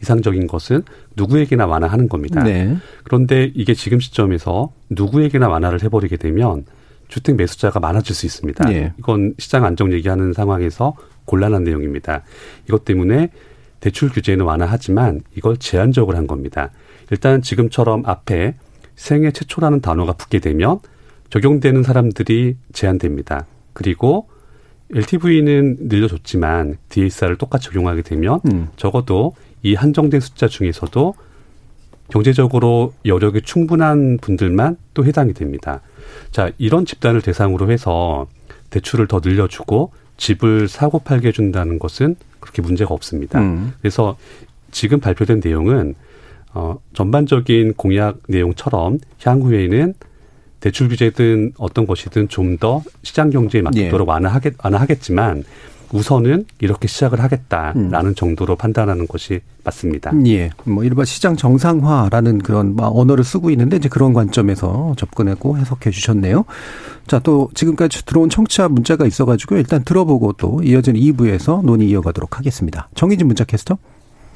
이상적인 것은 누구에게나 완화하는 겁니다. 네. 그런데 이게 지금 시점에서 누구에게나 완화를 해버리게 되면 주택 매수자가 많아질 수 있습니다. 예. 이건 시장 안정 얘기하는 상황에서 곤란한 내용입니다. 이것 때문에 대출 규제는 완화하지만 이걸 제한적으로 한 겁니다. 일단 지금처럼 앞에 생애 최초라는 단어가 붙게 되면 적용되는 사람들이 제한됩니다. 그리고 LTV는 늘려줬지만 DSR을 똑같이 적용하게 되면 음. 적어도 이 한정된 숫자 중에서도 경제적으로 여력이 충분한 분들만 또 해당이 됩니다. 자, 이런 집단을 대상으로 해서 대출을 더 늘려주고 집을 사고 팔게 해준다는 것은 그렇게 문제가 없습니다. 음. 그래서 지금 발표된 내용은 어, 전반적인 공약 내용처럼 향후에는 대출 규제든 어떤 것이든 좀 더 시장 경제에 맞도록 완화하겠, 완화하겠지만 우선은 이렇게 시작을 하겠다라는 정도로 판단하는 것이 맞습니다. 예. 뭐 일반 시장 정상화라는 그런 막 언어를 쓰고 있는데 이제 그런 관점에서 접근하고 해석해 주셨네요. 자, 또 지금까지 들어온 청취자 문자가 있어 가지고 일단 들어보고 또 이어진 2부에서 논의 이어가도록 하겠습니다. 정희진 문자 캐스터.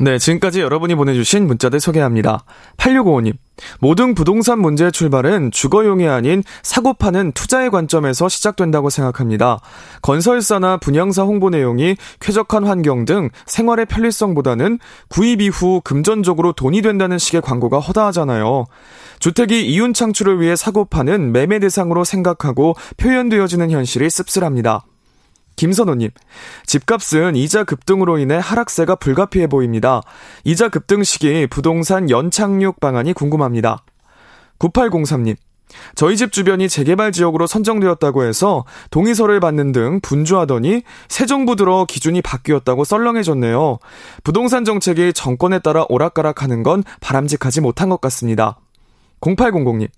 네, 지금까지 여러분이 보내주신 문자들 소개합니다. 8655님. 모든 부동산 문제의 출발은 주거용이 아닌 사고 파는 투자의 관점에서 시작된다고 생각합니다. 건설사나 분양사 홍보 내용이 쾌적한 환경 등 생활의 편리성보다는 구입 이후 금전적으로 돈이 된다는 식의 광고가 허다하잖아요. 주택이 이윤 창출을 위해 사고 파는 매매 대상으로 생각하고 표현되어지는 현실이 씁쓸합니다. 김선호님, 집값은 이자 급등으로 인해 하락세가 불가피해 보입니다. 이자 급등 시기 부동산 연착륙 방안이 궁금합니다. 9803님, 저희 집 주변이 재개발 지역으로 선정되었다고 해서 동의서를 받는 등 분주하더니 새 정부 들어 기준이 바뀌었다고 썰렁해졌네요. 부동산 정책이 정권에 따라 오락가락하는 건 바람직하지 못한 것 같습니다. 0800님,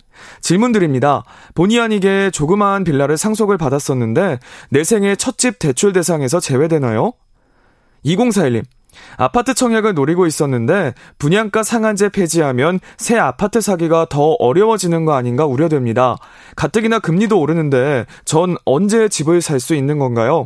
질문 드립니다. 본의 아니게 조그마한 빌라를 상속을 받았었는데 내 생애 첫집 대출 대상에서 제외되나요? 2041님, 아파트 청약을 노리고 있었는데 분양가 상한제 폐지하면 새 아파트 사기가 더 어려워지는 거 아닌가 우려됩니다. 가뜩이나 금리도 오르는데 전 언제 집을 살 수 있는 건가요?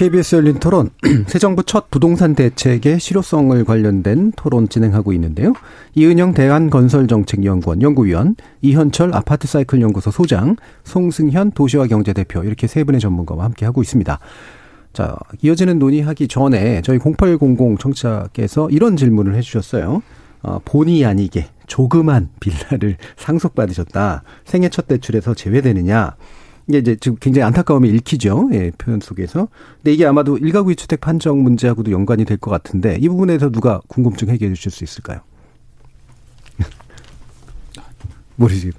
KBS 열린 토론, 새 정부 첫 부동산 대책의 실효성을 관련된 토론 진행하고 있는데요. 이은영 대한건설정책연구원 연구위원, 이현철 아파트 사이클 연구소 소장, 송승현 도시화 경제 대표 이렇게 세 분의 전문가와 함께 하고 있습니다. 자, 이어지는 논의하기 전에 저희 0800 청취자께서 이런 질문을 해주셨어요. 어, 본의 아니게 조그만 빌라를 상속받으셨다. 생애 첫 대출에서 제외되느냐. 이게 이제 지금 굉장히 안타까움이 읽히죠. 예, 표현 속에서. 근데 이게 아마도 일가구 이주택 판정 문제하고도 연관이 될 것 같은데 이 부분에서 누가 궁금증 해결해 주실 수 있을까요? 모르지.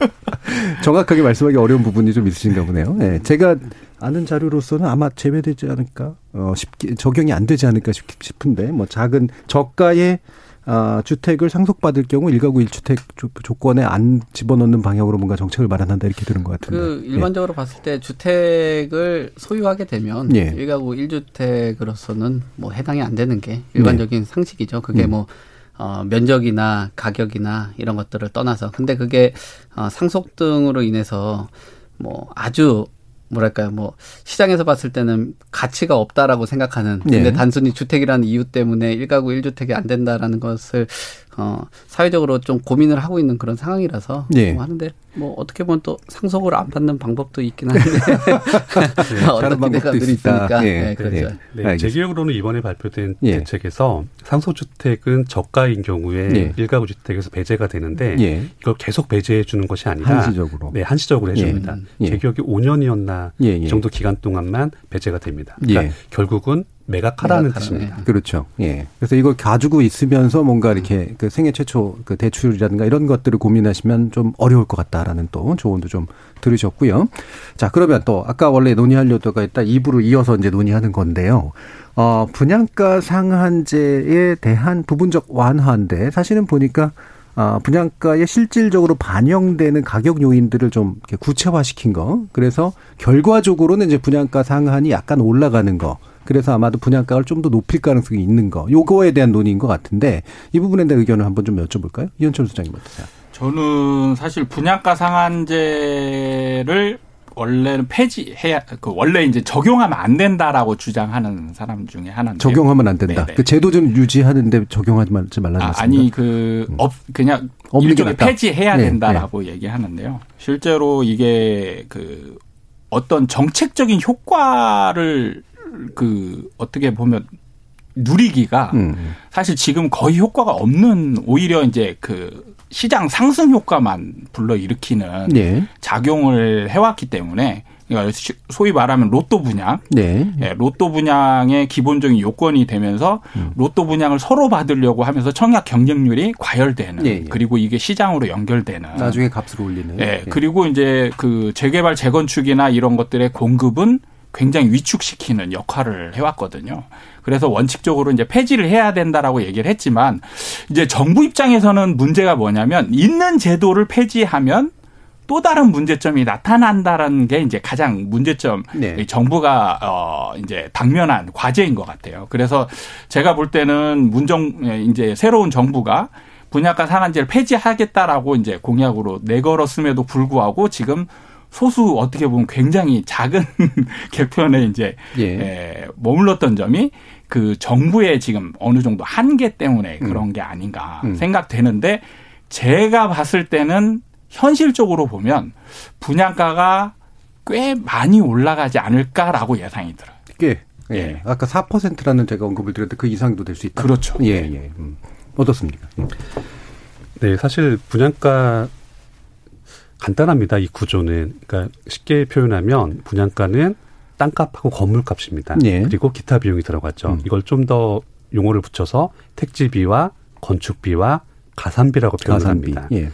정확하게 말씀하기 어려운 부분이 좀 있으신가 보네요. 예, 제가 아는 자료로서는 아마 제외되지 않을까, 어, 쉽게 적용이 안 되지 않을까 싶, 싶은데, 뭐 작은 저가의 아, 주택을 상속받을 경우 일가구 일주택 조건에 안 집어넣는 방향으로 뭔가 정책을 마련한다 이렇게 들은 것 같은데. 그 일반적으로 예. 봤을 때 주택을 소유하게 되면 예. 일가구 일주택으로서는 뭐 해당이 안 되는 게 일반적인 네. 상식이죠. 그게 음. 뭐 어, 면적이나 가격이나 이런 것들을 떠나서 근데 그게 어, 상속 등으로 인해서 뭐 아주 뭐랄까요, 뭐, 시장에서 봤을 때는 가치가 없다라고 생각하는, 근데 네. 단순히 주택이라는 이유 때문에 일가구 일주택이 안 된다라는 것을 어, 사회적으로 좀 고민을 하고 있는 그런 상황이라서 네. 뭐 하는데 뭐 어떻게 보면 또 상속을 안 받는 방법도 있긴 한데 네, 다른 방법들이 있으니까 예, 네, 그렇죠. 네, 네. 제 기억으로는 이번에 발표된 예. 대책에서 상속주택은 저가인 경우에 예. 일가구 주택에서 배제가 되는데 예. 이걸 계속 배제해 주는 것이 아니라 한시적으로 네 한시적으로 해줍니다. 예. 제 기억이 5년이었나 예, 이 정도 기간 동안만 배제가 됩니다. 그러니까 결국은 매각하라는 뜻입니다. 그렇죠. 예. 그래서 이걸 가지고 있으면서 뭔가 이렇게 음. 그 생애 최초 그 대출이라든가 이런 것들을 고민하시면 좀 어려울 것 같다라는 또 조언도 좀 들으셨고요. 자, 그러면 또 아까 원래 논의하려다가 있다 2부로 이어서 이제 논의하는 건데요. 어, 분양가 상한제에 대한 부분적 완화인데 사실은 보니까 아, 분양가에 실질적으로 반영되는 가격 요인들을 좀 구체화시킨 거. 그래서 결과적으로는 이제 분양가 상한이 약간 올라가는 거. 그래서 아마도 분양가를 좀 더 높일 가능성이 있는 거. 요거에 대한 논의인 것 같은데 이 부분에 대한 의견을 한번 좀 여쭤볼까요? 이현철 소장님 어떠세요? 저는 사실 분양가 상한제를 원래는 폐지해야 그 원래 이제 적용하면 안 된다라고 주장하는 사람 중에 하나인데 적용하면 안 된다. 네네. 그 제도 좀 유지하는데 적용하지 말지 말라는 아, 아니 그업 음. 그냥 일종의 폐지해야 네, 된다라고 네. 얘기하는데요. 실제로 이게 그 어떤 정책적인 효과를 그 어떻게 보면 누리기가 음. 사실 지금 거의 효과가 없는 오히려 이제 그 시장 상승 효과만 불러 일으키는 네. 작용을 해왔기 때문에 그러니까 소위 말하면 로또 분양, 네. 예, 로또 분양의 기본적인 요건이 되면서 음. 로또 분양을 서로 받으려고 하면서 청약 경쟁률이 과열되는 네. 그리고 이게 시장으로 연결되는 나중에 값을 올리는. 예, 네. 그리고 이제 그 재개발 재건축이나 이런 것들의 공급은 굉장히 위축시키는 역할을 해왔거든요. 그래서 원칙적으로 이제 폐지를 해야 된다라고 얘기를 했지만 이제 정부 입장에서는 문제가 뭐냐면 있는 제도를 폐지하면 또 다른 문제점이 나타난다라는 게 이제 가장 문제점 네. 정부가 어 이제 당면한 과제인 것 같아요. 그래서 제가 볼 때는 문정 이제 새로운 정부가 분양가 상한제를 폐지하겠다라고 이제 공약으로 내걸었음에도 불구하고 지금 소수 어떻게 보면 굉장히 작은 개편에 이제 예. 에, 머물렀던 점이 그 정부의 지금 어느 정도 한계 때문에 음. 그런 음. 게 아닌가 음. 생각되는데 제가 봤을 때는 현실적으로 보면 분양가가 꽤 많이 올라가지 않을까라고 예상이 들어요. 꽤. 예. 예. 아까 4%라는 제가 언급을 드렸는데 그 이상도 될 수 있다. 그렇죠. 예, 예. 음. 어떻습니까? 예. 네, 사실 분양가 간단합니다. 이 구조는. 그러니까 쉽게 표현하면 분양가는 땅값하고 건물값입니다. 예. 그리고 기타 비용이 들어갔죠. 음. 이걸 좀 더 용어를 붙여서 택지비와 건축비와 가산비라고 표현합니다. 예.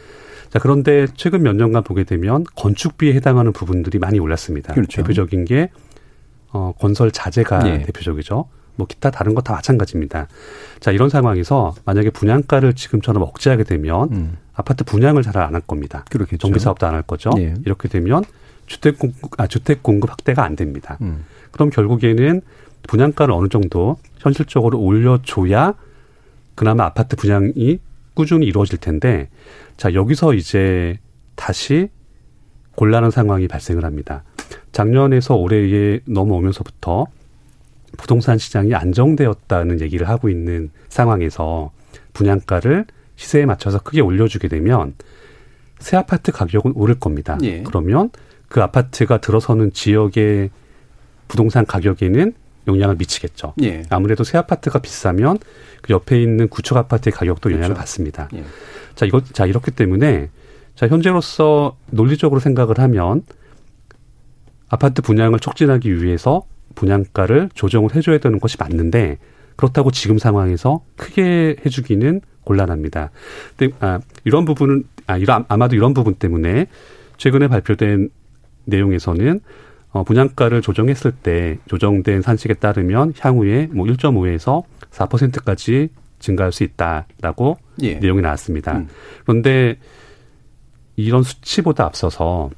자, 그런데 최근 몇 년간 보게 되면 건축비에 해당하는 부분들이 많이 올랐습니다. 그렇죠. 대표적인 게 어, 건설 자재가 예. 대표적이죠. 뭐 기타 다른 거 다 마찬가지입니다. 자 이런 상황에서 만약에 분양가를 지금처럼 억제하게 되면 음. 아파트 분양을 잘 안 할 겁니다. 그렇겠죠. 정비 사업도 안 할 거죠. 예. 이렇게 되면 주택 공급 아 주택 공급 확대가 안 됩니다. 음. 그럼 결국에는 분양가를 어느 정도 현실적으로 올려줘야 그나마 아파트 분양이 꾸준히 이루어질 텐데 자 여기서 이제 다시 곤란한 상황이 발생을 합니다. 작년에서 올해에 넘어오면서부터 부동산 시장이 안정되었다는 얘기를 하고 있는 상황에서 분양가를 시세에 맞춰서 크게 올려주게 되면 새 아파트 가격은 오를 겁니다. 예. 그러면 그 아파트가 들어서는 지역의 부동산 가격에는 영향을 미치겠죠. 예. 아무래도 새 아파트가 비싸면 그 옆에 있는 구축 아파트의 가격도 영향을 그렇죠. 받습니다. 예. 자, 이거 자 이렇기 때문에 자 현재로서 논리적으로 생각을 하면 아파트 분양을 촉진하기 위해서 분양가를 조정을 해줘야 되는 것이 맞는데 그렇다고 지금 상황에서 크게 해주기는 곤란합니다. 근데 아, 이런 부분은 아 이런 아마도 이런 부분 때문에 최근에 발표된 내용에서는 어, 분양가를 조정했을 때 조정된 산식에 따르면 향후에 뭐 1.5에서 4%까지 증가할 수 있다라고 예. 내용이 나왔습니다. 음. 그런데 이런 수치보다 앞서서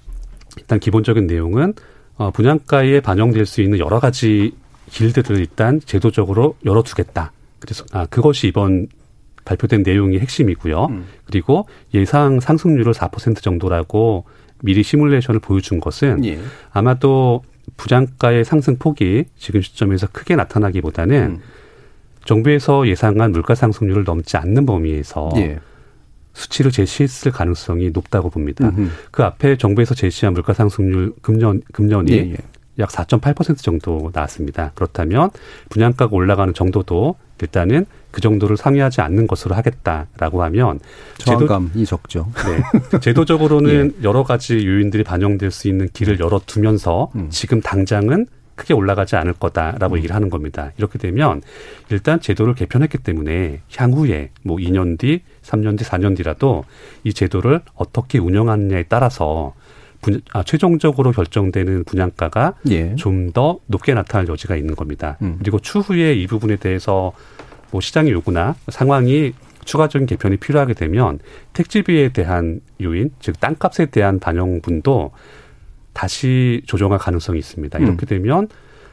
일단 기본적인 내용은 어, 분양가에 반영될 수 있는 여러 가지 길들을 일단 제도적으로 열어두겠다. 그래서 아 그것이 이번 발표된 내용이 핵심이고요. 음. 그리고 예상 상승률을 4% 정도라고 미리 시뮬레이션을 보여준 것은 예. 아마도 부장가의 상승 폭이 지금 시점에서 크게 나타나기보다는 음. 정부에서 예상한 물가 상승률을 넘지 않는 범위에서 예. 수치를 제시했을 가능성이 높다고 봅니다. 음흠. 그 앞에 정부에서 제시한 물가 상승률 금년 금년이 예, 예. 약 4.8% 정도 나왔습니다. 그렇다면 분양가가 올라가는 정도도 일단은 그 정도를 상회하지 않는 것으로 하겠다라고 하면 저감이 적죠. 네. 제도적으로는 예. 여러 가지 요인들이 반영될 수 있는 길을 열어두면서 음. 지금 당장은 크게 올라가지 않을 거다라고 음. 얘기를 하는 겁니다. 이렇게 되면 일단 제도를 개편했기 때문에 향후에 뭐 2년 뒤, 3년 뒤, 4년 뒤라도 이 제도를 어떻게 운영하느냐에 따라서 분, 아, 최종적으로 결정되는 분양가가 예. 좀더 높게 나타날 여지가 있는 겁니다. 음. 그리고 추후에 이 부분에 대해서 뭐 시장의 요구나 상황이 추가적인 개편이 필요하게 되면 택지비에 대한 요인, 즉 땅값에 대한 반영분도 다시 조정할 가능성이 있습니다. 음. 이렇게 되면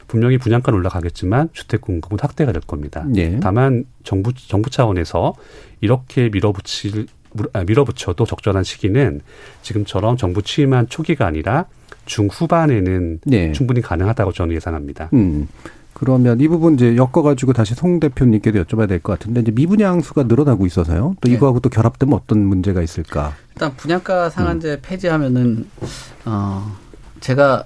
분명히 분양가는 올라가겠지만 주택 공급은 확대가 될 겁니다. 예. 다만 정부 정부 차원에서 이렇게 밀어붙일 아, 밀어붙여도 적절한 시기는 지금처럼 정부 취임한 초기가 아니라 중후반에는 네. 충분히 가능하다고 저는 예상합니다. 음. 그러면 이 부분 이제 엮어가지고 다시 송 대표님께도 여쭤봐야 될 것 같은데 이제 미분양 수가 늘어나고 있어서요. 또 네. 이거하고 또 결합되면 어떤 문제가 있을까? 일단 분양가 상한제 음. 폐지하면은 어 제가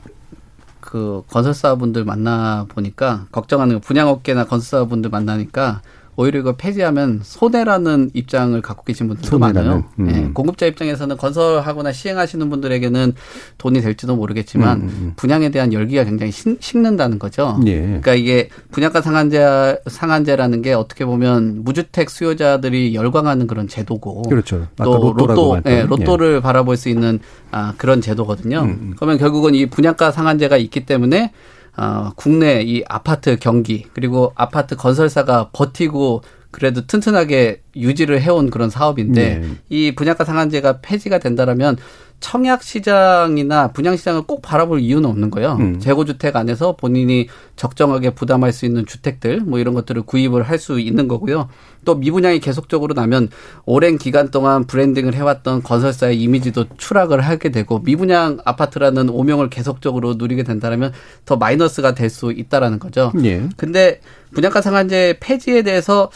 그 건설사분들 만나 보니까 걱정하는 분양업계나 건설사분들 만나니까 오히려 이거 폐지하면 손해라는 입장을 갖고 계신 분들도 손해라는, 많아요. 음. 네, 공급자 입장에서는 건설하거나 시행하시는 분들에게는 돈이 될지도 모르겠지만 음, 음, 음. 분양에 대한 열기가 굉장히 식, 는다는 거죠. 예. 그러니까 이게 분양가 상한제 상한제라는 게 어떻게 보면 무주택 수요자들이 열광하는 그런 제도고 그렇죠. 또 로또 예, 로또를 예. 바라볼 수 있는 아, 그런 제도거든요. 음, 그러면 결국은 이 분양가 상한제가 있기 때문에 어, 국내 이 아파트 경기 그리고 아파트 건설사가 버티고 그래도 튼튼하게 유지를 해온 그런 사업인데 네. 이 분양가 상한제가 폐지가 된다라면 청약 시장이나 분양 시장을 꼭 바라볼 이유는 없는 거예요. 음. 재고 주택 안에서 본인이 적정하게 부담할 수 있는 주택들 뭐 이런 것들을 구입을 할 수 있는 거고요. 또 미분양이 계속적으로 나면 오랜 기간 동안 브랜딩을 해왔던 건설사의 이미지도 추락을 하게 되고 미분양 아파트라는 오명을 계속적으로 누리게 된다면 더 마이너스가 될 수 있다라는 거죠. 예. 근데 분양가 상한제 폐지에 대해서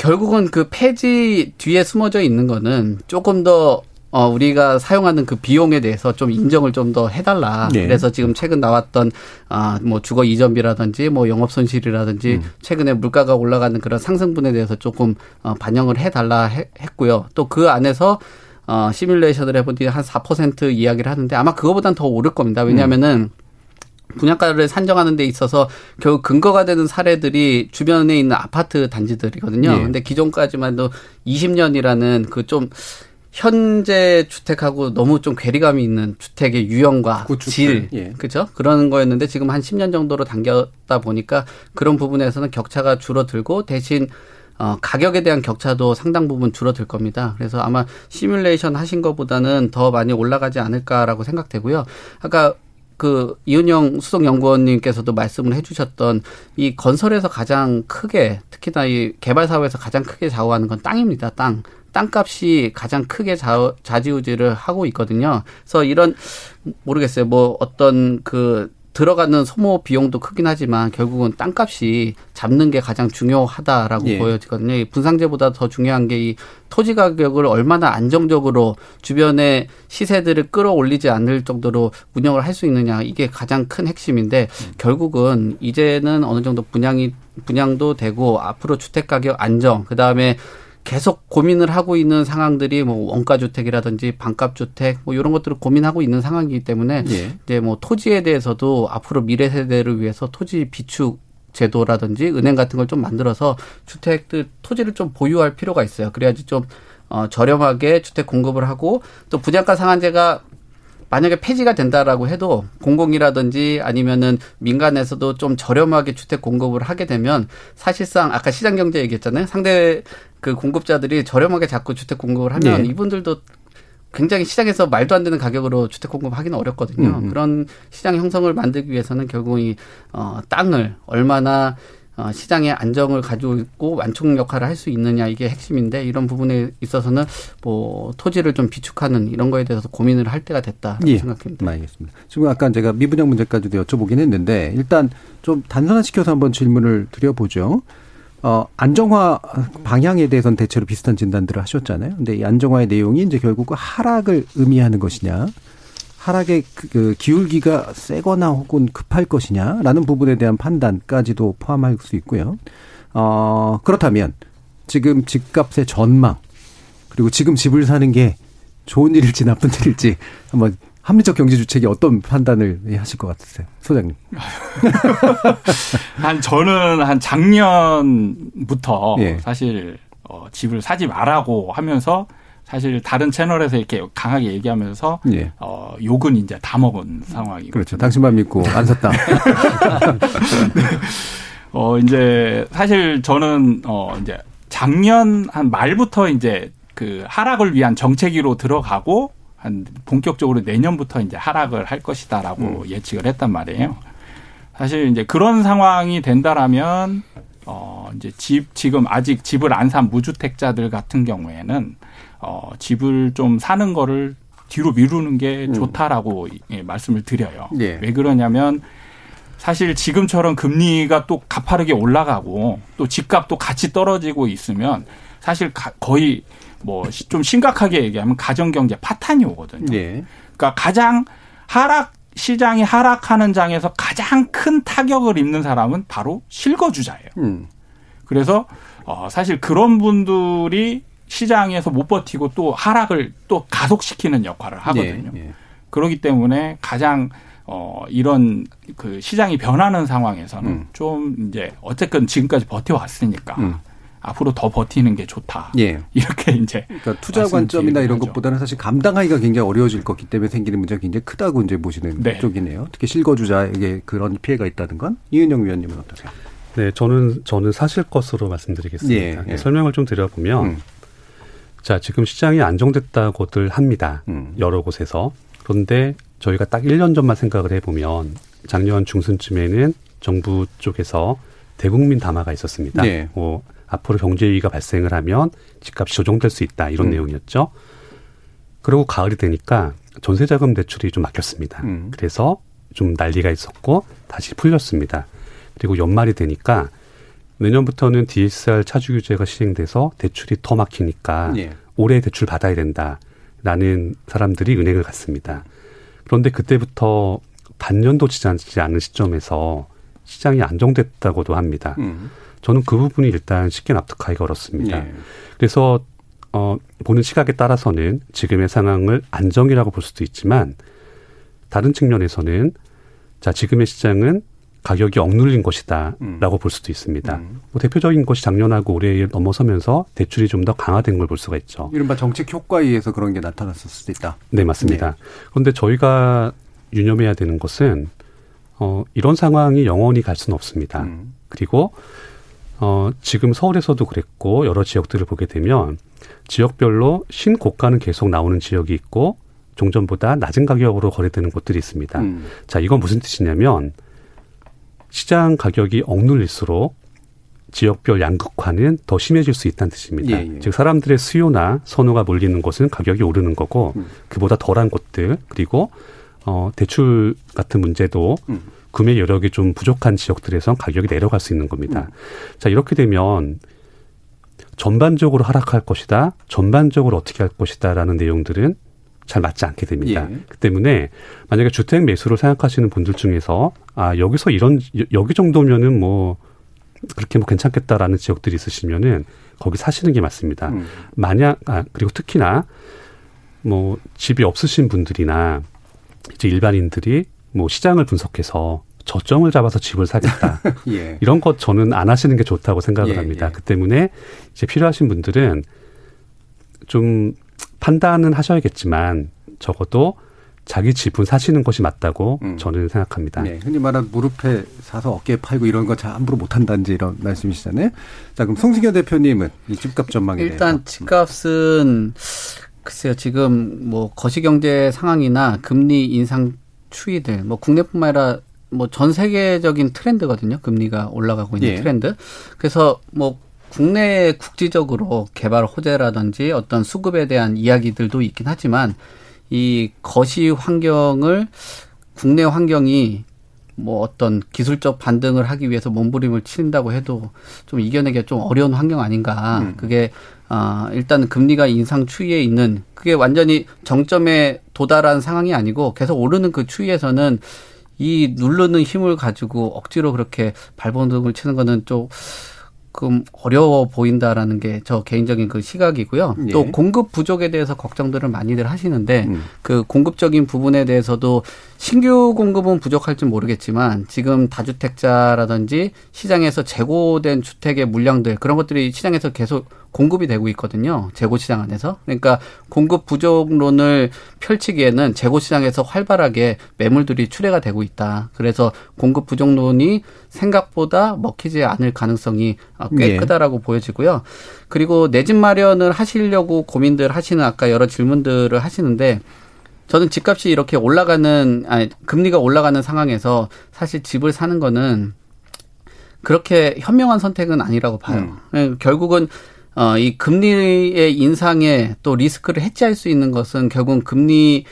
결국은 그 폐지 뒤에 숨어져 있는 거는 조금 더 어, 우리가 사용하는 그 비용에 대해서 좀 인정을 좀 더 해달라. 네. 그래서 지금 최근 나왔던, 아, 뭐 주거 이전비라든지 뭐 영업 손실이라든지 음. 최근에 물가가 올라가는 그런 상승분에 대해서 조금 어, 반영을 해달라 해, 했고요. 또 그 안에서 어, 시뮬레이션을 해보니 한 4% 이야기를 하는데 아마 그거보단 더 오를 겁니다. 왜냐하면은 음. 분양가를 산정하는 데 있어서 결국 근거가 되는 사례들이 주변에 있는 아파트 단지들이거든요. 네. 근데 기존까지만 해도 20년이라는 그 좀 현재 주택하고 너무 좀 괴리감이 있는 주택의 유형과 구축들, 질, 예. 그죠? 그런 거였는데 지금 한 10년 정도로 당겼다 보니까 그런 부분에서는 격차가 줄어들고 대신 어, 가격에 대한 격차도 상당 부분 줄어들 겁니다. 그래서 아마 시뮬레이션 하신 것보다는 더 많이 올라가지 않을까라고 생각되고요. 아까 그 이은영 수석연구원님께서도 말씀을 해주셨던 이 건설에서 가장 크게 특히나 이 개발 사업에서 가장 크게 좌우하는 건 땅입니다. 땅. 땅값이 가장 크게 좌, 좌지우지를 하고 있거든요. 그래서 이런 모르겠어요. 뭐 어떤 그 들어가는 소모 비용도 크긴 하지만 결국은 땅값이 잡는 게 가장 중요하다라고 예. 보여지거든요. 이 분상제보다 더 중요한 게 이 토지 가격을 얼마나 안정적으로 주변의 시세들을 끌어올리지 않을 정도로 운영을 할 수 있느냐 이게 가장 큰 핵심인데 결국은 이제는 어느 정도 분양이 분양도 되고 앞으로 주택 가격 안정 그다음에 계속 고민을 하고 있는 상황들이 뭐 원가 주택이라든지 반값 주택 뭐 이런 것들을 고민하고 있는 상황이기 때문에 예. 이제 뭐 토지에 대해서도 앞으로 미래 세대를 위해서 토지 비축 제도라든지 은행 같은 걸 좀 만들어서 주택들 토지를 좀 보유할 필요가 있어요. 그래야지 좀 어, 저렴하게 주택 공급을 하고 또 분양가 상한제가 만약에 폐지가 된다라고 해도 공공이라든지 아니면은 민간에서도 좀 저렴하게 주택 공급을 하게 되면 사실상 아까 시장 경제 얘기했잖아요. 상대 그 공급자들이 저렴하게 자꾸 주택 공급을 하면 네. 이분들도 굉장히 시장에서 말도 안 되는 가격으로 주택 공급하기는 어렵거든요. 음, 음. 그런 시장 형성을 만들기 위해서는 결국 이 어, 땅을 얼마나 어, 시장의 안정을 가지고 있고 완충 역할을 할 수 있느냐 이게 핵심인데 이런 부분에 있어서는 뭐 토지를 좀 비축하는 이런 거에 대해서 고민을 할 때가 됐다 예. 생각합니다. 알겠습니다. 지금 아까 제가 미분양 문제까지도 여쭤보긴 했는데 일단 좀 단순화시켜서 한번 질문을 드려보죠. 어, 안정화 방향에 대해서는 대체로 비슷한 진단들을 하셨잖아요. 근데 이 안정화의 내용이 이제 결국 그 하락을 의미하는 것이냐, 하락의 그, 그 기울기가 세거나 혹은 급할 것이냐라는 부분에 대한 판단까지도 포함할 수 있고요. 어, 그렇다면 지금 집값의 전망 그리고 지금 집을 사는 게 좋은 일일지 나쁜 일일지 한번 합리적 경제 주책이 어떤 판단을 하실 것 같으세요, 소장님? 한 저는 한 작년부터 예. 사실 어, 집을 사지 말라고 하면서 사실 다른 채널에서 이렇게 강하게 얘기하면서 예. 어, 욕은 이제 다 먹은 상황이고 그렇죠. 당신만 믿고 안 샀다. 어 이제 사실 저는 어 이제 작년 한 말부터 이제 그 하락을 위한 정책위로 들어가고 한 본격적으로 내년부터 이제 하락을 할 것이다라고 예측을 했단 말이에요. 사실 이제 그런 상황이 된다라면 어 이제 집 지금 아직 집을 안 산 무주택자들 같은 경우에는 어 집을 좀 사는 거를 뒤로 미루는 게 좋다라고 예, 말씀을 드려요. 예. 왜 그러냐면 사실 지금처럼 금리가 또 가파르게 올라가고 또 집값도 같이 떨어지고 있으면 사실 가- 거의 뭐 좀 심각하게 얘기하면 가정 경제 파탄이 오거든요. 예. 그러니까 가장 하락 시장이 하락하는 장에서 가장 큰 타격을 입는 사람은 바로 실거주자예요. 음. 그래서 어 사실 그런 분들이 시장에서 못 버티고 또 하락을 또 가속시키는 역할을 하거든요. 예, 예. 그렇기 때문에 가장 어 이런 그 시장이 변하는 상황에서는 음. 좀 이제 어쨌든 지금까지 버텨왔으니까 음. 앞으로 더 버티는 게 좋다. 예. 이렇게 이제 그러니까 투자 관점이나 이런 하죠. 것보다는 사실 감당하기가 굉장히 어려워질 거기 때문에 생기는 문제가 굉장히 크다고 이제 보시는 네. 쪽이네요. 특히 실거주자에게 그런 피해가 있다는 건 이은영 위원님은 어떠세요? 네, 저는 저는 사실 것으로 말씀드리겠습니다. 예, 예. 설명을 좀 드려보면, 음. 자 지금 시장이 안정됐다고들 합니다. 음. 여러 곳에서 그런데 저희가 딱 1년 전만 생각을 해보면 작년 중순쯤에는 정부 쪽에서 대국민 담화가 있었습니다. 네. 뭐 앞으로 경제 위기가 발생을 하면 집값이 조정될 수 있다 이런 음. 내용이었죠. 그리고 가을이 되니까 전세자금 대출이 좀 막혔습니다. 음. 그래서 좀 난리가 있었고 다시 풀렸습니다. 그리고 연말이 되니까 내년부터는 DSR 차주 규제가 시행돼서 대출이 더 막히니까 예. 올해 대출 받아야 된다라는 사람들이 은행을 갔습니다. 그런데 그때부터 반년도 지나지 않은 시점에서 시장이 안정됐다고도 합니다. 음. 저는 그 부분이 일단 쉽게 납득하기가 어렵습니다. 예. 그래서 어 보는 시각에 따라서는 지금의 상황을 안정이라고 볼 수도 있지만 다른 측면에서는 자 지금의 시장은 가격이 억눌린 것이다라고 볼 수도 있습니다. 뭐 대표적인 것이 작년하고 올해에 넘어서면서 대출이 좀 더 강화된 걸 볼 수가 있죠. 이른바 정책 효과에 의해서 그런 게 나타났을 수도 있다. 네, 맞습니다. 그런데 저희가 유념해야 되는 것은 어, 이런 상황이 영원히 갈 수는 없습니다. 그리고 어, 지금 서울에서도 그랬고 여러 지역들을 보게 되면 지역별로 신고가는 계속 나오는 지역이 있고 종전보다 낮은 가격으로 거래되는 곳들이 있습니다. 음. 자, 이건 무슨 뜻이냐면 시장 가격이 억눌릴수록 지역별 양극화는 더 심해질 수 있다는 뜻입니다. 예, 예. 즉 사람들의 수요나 선호가 몰리는 곳은 가격이 오르는 거고 음. 그보다 덜한 곳들 그리고 어 대출 같은 문제도 음. 구매 여력이 좀 부족한 지역들에선 가격이 내려갈 수 있는 겁니다. 음. 자 이렇게 되면 전반적으로 하락할 것이다, 전반적으로 어떻게 할 것이다라는 내용들은 잘 맞지 않게 됩니다. 예. 그 때문에 만약에 주택 매수를 생각하시는 분들 중에서 아 여기서 이런 여- 여기 정도면은 뭐 그렇게 뭐 괜찮겠다라는 지역들이 있으시면은 거기 사시는 게 맞습니다. 음. 만약 아 그리고 특히나 뭐 집이 없으신 분들이나 이제 일반인들이 뭐 시장을 분석해서 저점을 잡아서 집을 사겠다. 예. 이런 것 저는 안 하시는 게 좋다고 생각을 예, 합니다. 예. 그 때문에 이제 필요하신 분들은 좀 판단은 하셔야겠지만 적어도 자기 집은 사시는 것이 맞다고 저는 생각합니다. 네, 흔히 말하는 무릎에 사서 어깨에 팔고 이런 거 잘 함부로 못 한다든지 이런 말씀이시잖아요. 자, 그럼 송승현 대표님은 이 집값 전망에 일단 집값은 글쎄요 지금 뭐 거시경제 상황이나 금리 인상 추이들 뭐 국내뿐만 아니라 뭐 전 세계적인 트렌드거든요 금리가 올라가고 있는 예. 트렌드 그래서 뭐 국내 국지적으로 개발 호재라든지 어떤 수급에 대한 이야기들도 있긴 하지만 이 거시 환경을 국내 환경이 뭐 어떤 기술적 반등을 하기 위해서 몸부림을 친다고 해도 좀 이겨내기가 좀 어려운 환경 아닌가. 음. 그게 아 일단 금리가 인상 추이에 있는 그게 완전히 정점에 도달한 상황이 아니고 계속 오르는 그 추이에서는 이 누르는 힘을 가지고 억지로 그렇게 발버둥을 치는 거는 조금 어려워 보인다라는 게 저 개인적인 그 시각이고요. 예. 또 공급 부족에 대해서 걱정들을 많이들 하시는데 음. 그 공급적인 부분에 대해서도 신규 공급은 부족할지 모르겠지만 지금 다주택자라든지 시장에서 재고된 주택의 물량들 그런 것들이 시장에서 계속 공급이 되고 있거든요. 재고 시장 안에서. 그러니까 공급 부족론을 펼치기에는 재고 시장에서 활발하게 매물들이 출회가 되고 있다. 그래서 공급 부족론이 생각보다 먹히지 않을 가능성이 아, 꽤 예. 크다라고 보여지고요. 그리고 내 집 마련을 하시려고 고민들 하시는 아까 여러 질문들을 하시는데 저는 집값이 이렇게 올라가는 아니 금리가 올라가는 상황에서 사실 집을 사는 거는 그렇게 현명한 선택은 아니라고 봐요. 예, 결국은 어, 이 금리의 인상에 또 리스크를 해지할 수 있는 것은 결국은 금리에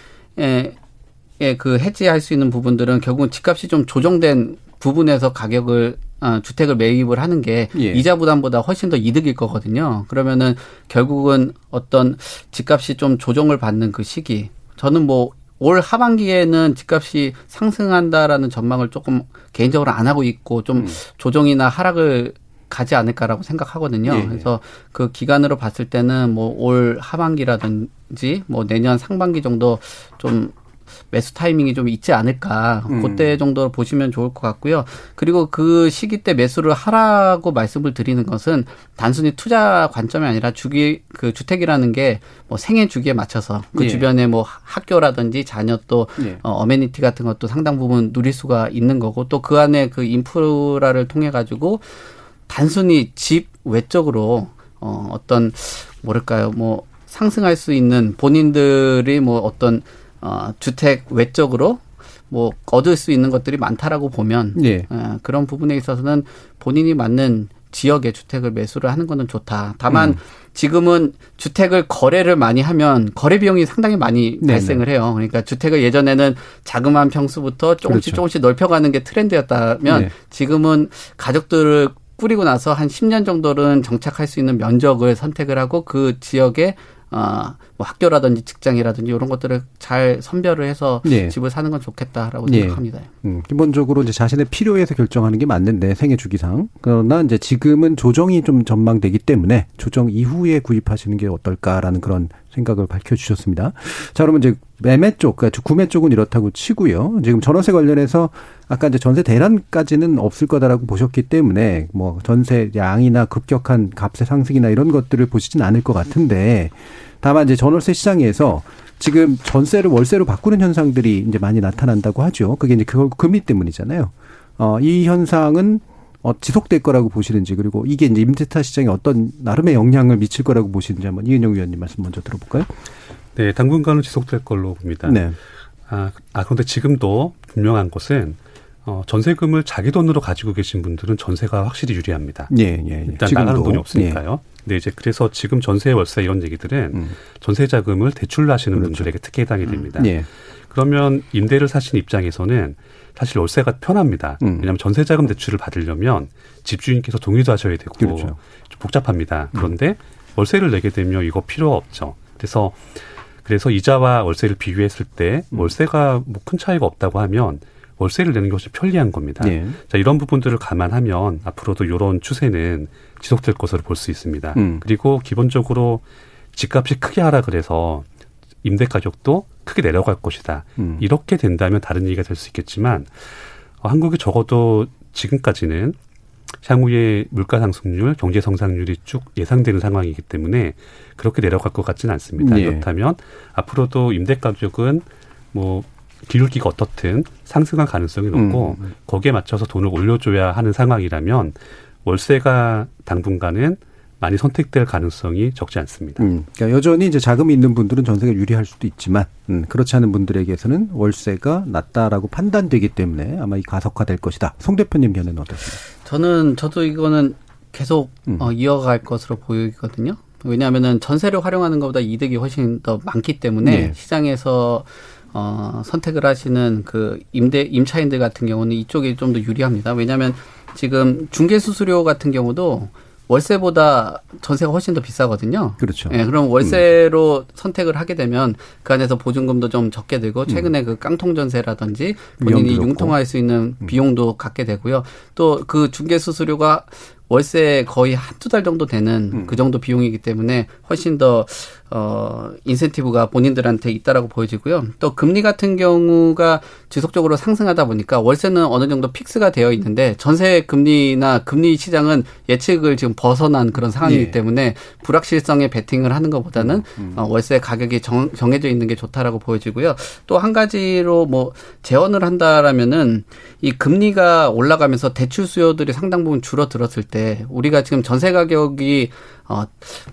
예, 그 해지할 수 있는 부분들은 결국은 집값이 좀 조정된 부분에서 가격을 아, 주택을 매입을 하는 게 예. 이자 부담보다 훨씬 더 이득일 거거든요. 그러면은 결국은 어떤 집값이 좀 조정을 받는 그 시기. 저는 뭐 올 하반기에는 집값이 상승한다라는 전망을 조금 개인적으로 안 하고 있고 좀 조정이나 하락을 가지 않을까라고 생각하거든요. 예, 예. 그래서 그 기간으로 봤을 때는 뭐 올 하반기라든지 뭐 내년 상반기 정도 좀 매수 타이밍이 좀 있지 않을까. 음. 그때 정도 보시면 좋을 것 같고요. 그리고 그 시기 때 매수를 하라고 말씀을 드리는 것은 단순히 투자 관점이 아니라 주기 그 주택이라는 게 뭐 생애 주기에 맞춰서 그 예. 주변에 뭐 학교라든지 자녀 또 예. 어, 어메니티 같은 것도 상당 부분 누릴 수가 있는 거고 또 그 안에 그 인프라를 통해 가지고 단순히 집 외적으로 어 어떤 뭐랄까요 뭐 상승할 수 있는 본인들이 뭐 어떤 어 주택 외적으로 뭐 얻을 수 있는 것들이 많다라고 보면 예. 어, 그런 부분에 있어서는 본인이 맞는 지역의 주택을 매수를 하는 거는 좋다. 다만 음. 지금은 주택을 거래를 많이 하면 거래 비용이 상당히 많이 네네. 발생을 해요. 그러니까 주택을 예전에는 자그마한 평수부터 조금씩 그렇죠. 조금씩 넓혀가는 게 트렌드였다면 네. 지금은 가족들을 꾸리고 나서 한 10년 정도는 정착할 수 있는 면적을 선택을 하고 그 지역에 어, 뭐 학교라든지 직장이라든지 이런 것들을 잘 선별을 해서 네. 집을 사는 건 좋겠다라고 예. 생각합니다. 음, 기본적으로 이제 자신의 필요에서 결정하는 게 맞는데 생애 주기상 그러나 이제 지금은 조정이 좀 전망되기 때문에 조정 이후에 구입하시는 게 어떨까라는 그런 생각을 밝혀주셨습니다. 자, 그러면 이제 매매 쪽, 그러니까 구매 쪽은 이렇다고 치고요. 지금 전월세 관련해서 아까 이제 전세 대란까지는 없을 거다라고 보셨기 때문에 뭐 전세 양이나 급격한 값의 상승이나 이런 것들을 보시진 않을 것 같은데 다만 이제 전월세 시장에서 지금 전세를 월세로 바꾸는 현상들이 이제 많이 나타난다고 하죠. 그게 이제 그걸 금리 때문이잖아요. 어, 이 현상은 어, 지속될 거라고 보시는지 그리고 이게 이제 임대차 시장에 어떤 나름의 영향을 미칠 거라고 보시는지 한번 이은영 위원님 말씀 먼저 들어볼까요? 네, 당분간은 지속될 걸로 봅니다. 네. 아, 아 그런데 지금도 분명한 것은 어, 전세금을 자기 돈으로 가지고 계신 분들은 전세가 확실히 유리합니다. 예, 예, 예. 일단 지금도. 나가는 돈이 없으니까요. 네, 이제 그래서 지금 전세 월세 이런 얘기들은 음. 전세 자금을 대출로 하시는 분들에게 특혜 해당이 됩니다. 예. 그러면 임대를 사시는 입장에서는 사실 월세가 편합니다. 음. 왜냐하면 전세 자금 대출을 받으려면 집주인께서 동의도 하셔야 되고 그렇죠. 음. 좀 복잡합니다. 그런데 월세를 내게 되면 이거 필요 없죠. 그래서 그래서 이자와 월세를 비교했을 때 음. 월세가 뭐 큰 차이가 없다고 하면 월세를 내는 것이 편리한 겁니다. 예. 자, 이런 부분들을 감안하면 앞으로도 이런 추세는 지속될 것으로 볼 수 있습니다. 음. 그리고 기본적으로 집값이 크게 하락을 해서 임대 가격도 크게 내려갈 것이다. 음. 이렇게 된다면 다른 얘기가 될 수 있겠지만 어, 한국이 적어도 지금까지는 향후에 물가 상승률, 경제 성장률이 쭉 예상되는 상황이기 때문에 그렇게 내려갈 것 같지는 않습니다. 예. 그렇다면 앞으로도 임대 가격은 뭐 기울기가 어떻든 상승할 가능성이 높고 음. 거기에 맞춰서 돈을 올려줘야 하는 상황이라면 월세가 당분간은 많이 선택될 가능성이 적지 않습니다. 음, 그러니까 여전히 이제 자금이 있는 분들은 전세가 유리할 수도 있지만 음, 그렇지 않은 분들에게서는 월세가 낮다라고 판단되기 때문에 아마 이 가속화될 것이다. 송 대표님 견해는 어떠십니까? 저는 저도 이거는 계속 음. 어, 이어갈 것으로 보이거든요. 왜냐하면은 전세를 활용하는 것보다 이득이 훨씬 더 많기 때문에 네. 시장에서 어, 선택을 하시는 그 임대 임차인들 같은 경우는 이쪽이 좀 더 유리합니다. 왜냐하면 지금 중개 수수료 같은 경우도 월세보다 전세가 훨씬 더 비싸거든요. 그렇죠. 예, 그럼 월세로 선택을 하게 되면 그 안에서 보증금도 좀 적게 들고 최근에 그 깡통 전세라든지 본인이 융통할 수 있는 비용도 갖게 되고요. 또 그 중개 수수료가 월세 거의 한두 달 정도 되는 그 정도 비용이기 때문에 훨씬 더, 어, 인센티브가 본인들한테 있다라고 보여지고요. 또 금리 같은 경우가 지속적으로 상승하다 보니까 월세는 어느 정도 픽스가 되어 있는데 전세 금리나 금리 시장은 예측을 지금 벗어난 그런 상황이기 예. 때문에 불확실성에 베팅을 하는 것보다는 어, 월세 가격이 정, 정해져 있는 게 좋다라고 보여지고요. 또 한 가지로 뭐 재원을 한다라면은 이 금리가 올라가면서 대출 수요들이 상당 부분 줄어들었을 때 우리가 지금 전세 가격이 어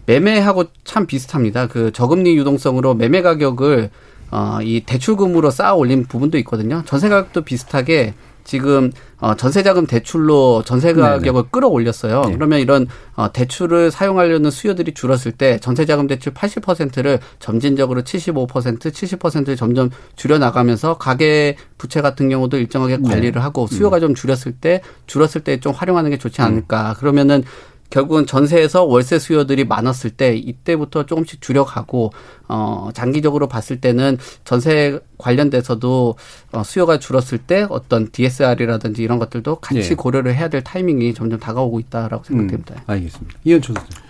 매매하고 참 비슷합니다. 그 저금리 유동성으로 매매 가격을 어 이 대출금으로 쌓아 올린 부분도 있거든요. 전세 가격도 비슷하게 지금 어 전세자금 대출로 전세 가격을 끌어올렸어요. 네. 그러면 이런 어 대출을 사용하려는 수요들이 줄었을 때 전세자금 대출 80%를 점진적으로 75%, 70%를 점점 줄여 나가면서 가계 부채 같은 경우도 일정하게 관리를 하고 수요가 좀 줄였을 때 줄었을 때 좀 활용하는 게 좋지 않을까. 그러면은 결국은 전세에서 월세 수요들이 많았을 때 이때부터 조금씩 줄여가고 어 장기적으로 봤을 때는 전세 관련돼서도 어 수요가 줄었을 때 어떤 DSR이라든지 이런 것들도 같이 예. 고려를 해야 될 타이밍이 점점 다가오고 있다라고 생각됩니다. 음, 알겠습니다. 이현초 선생.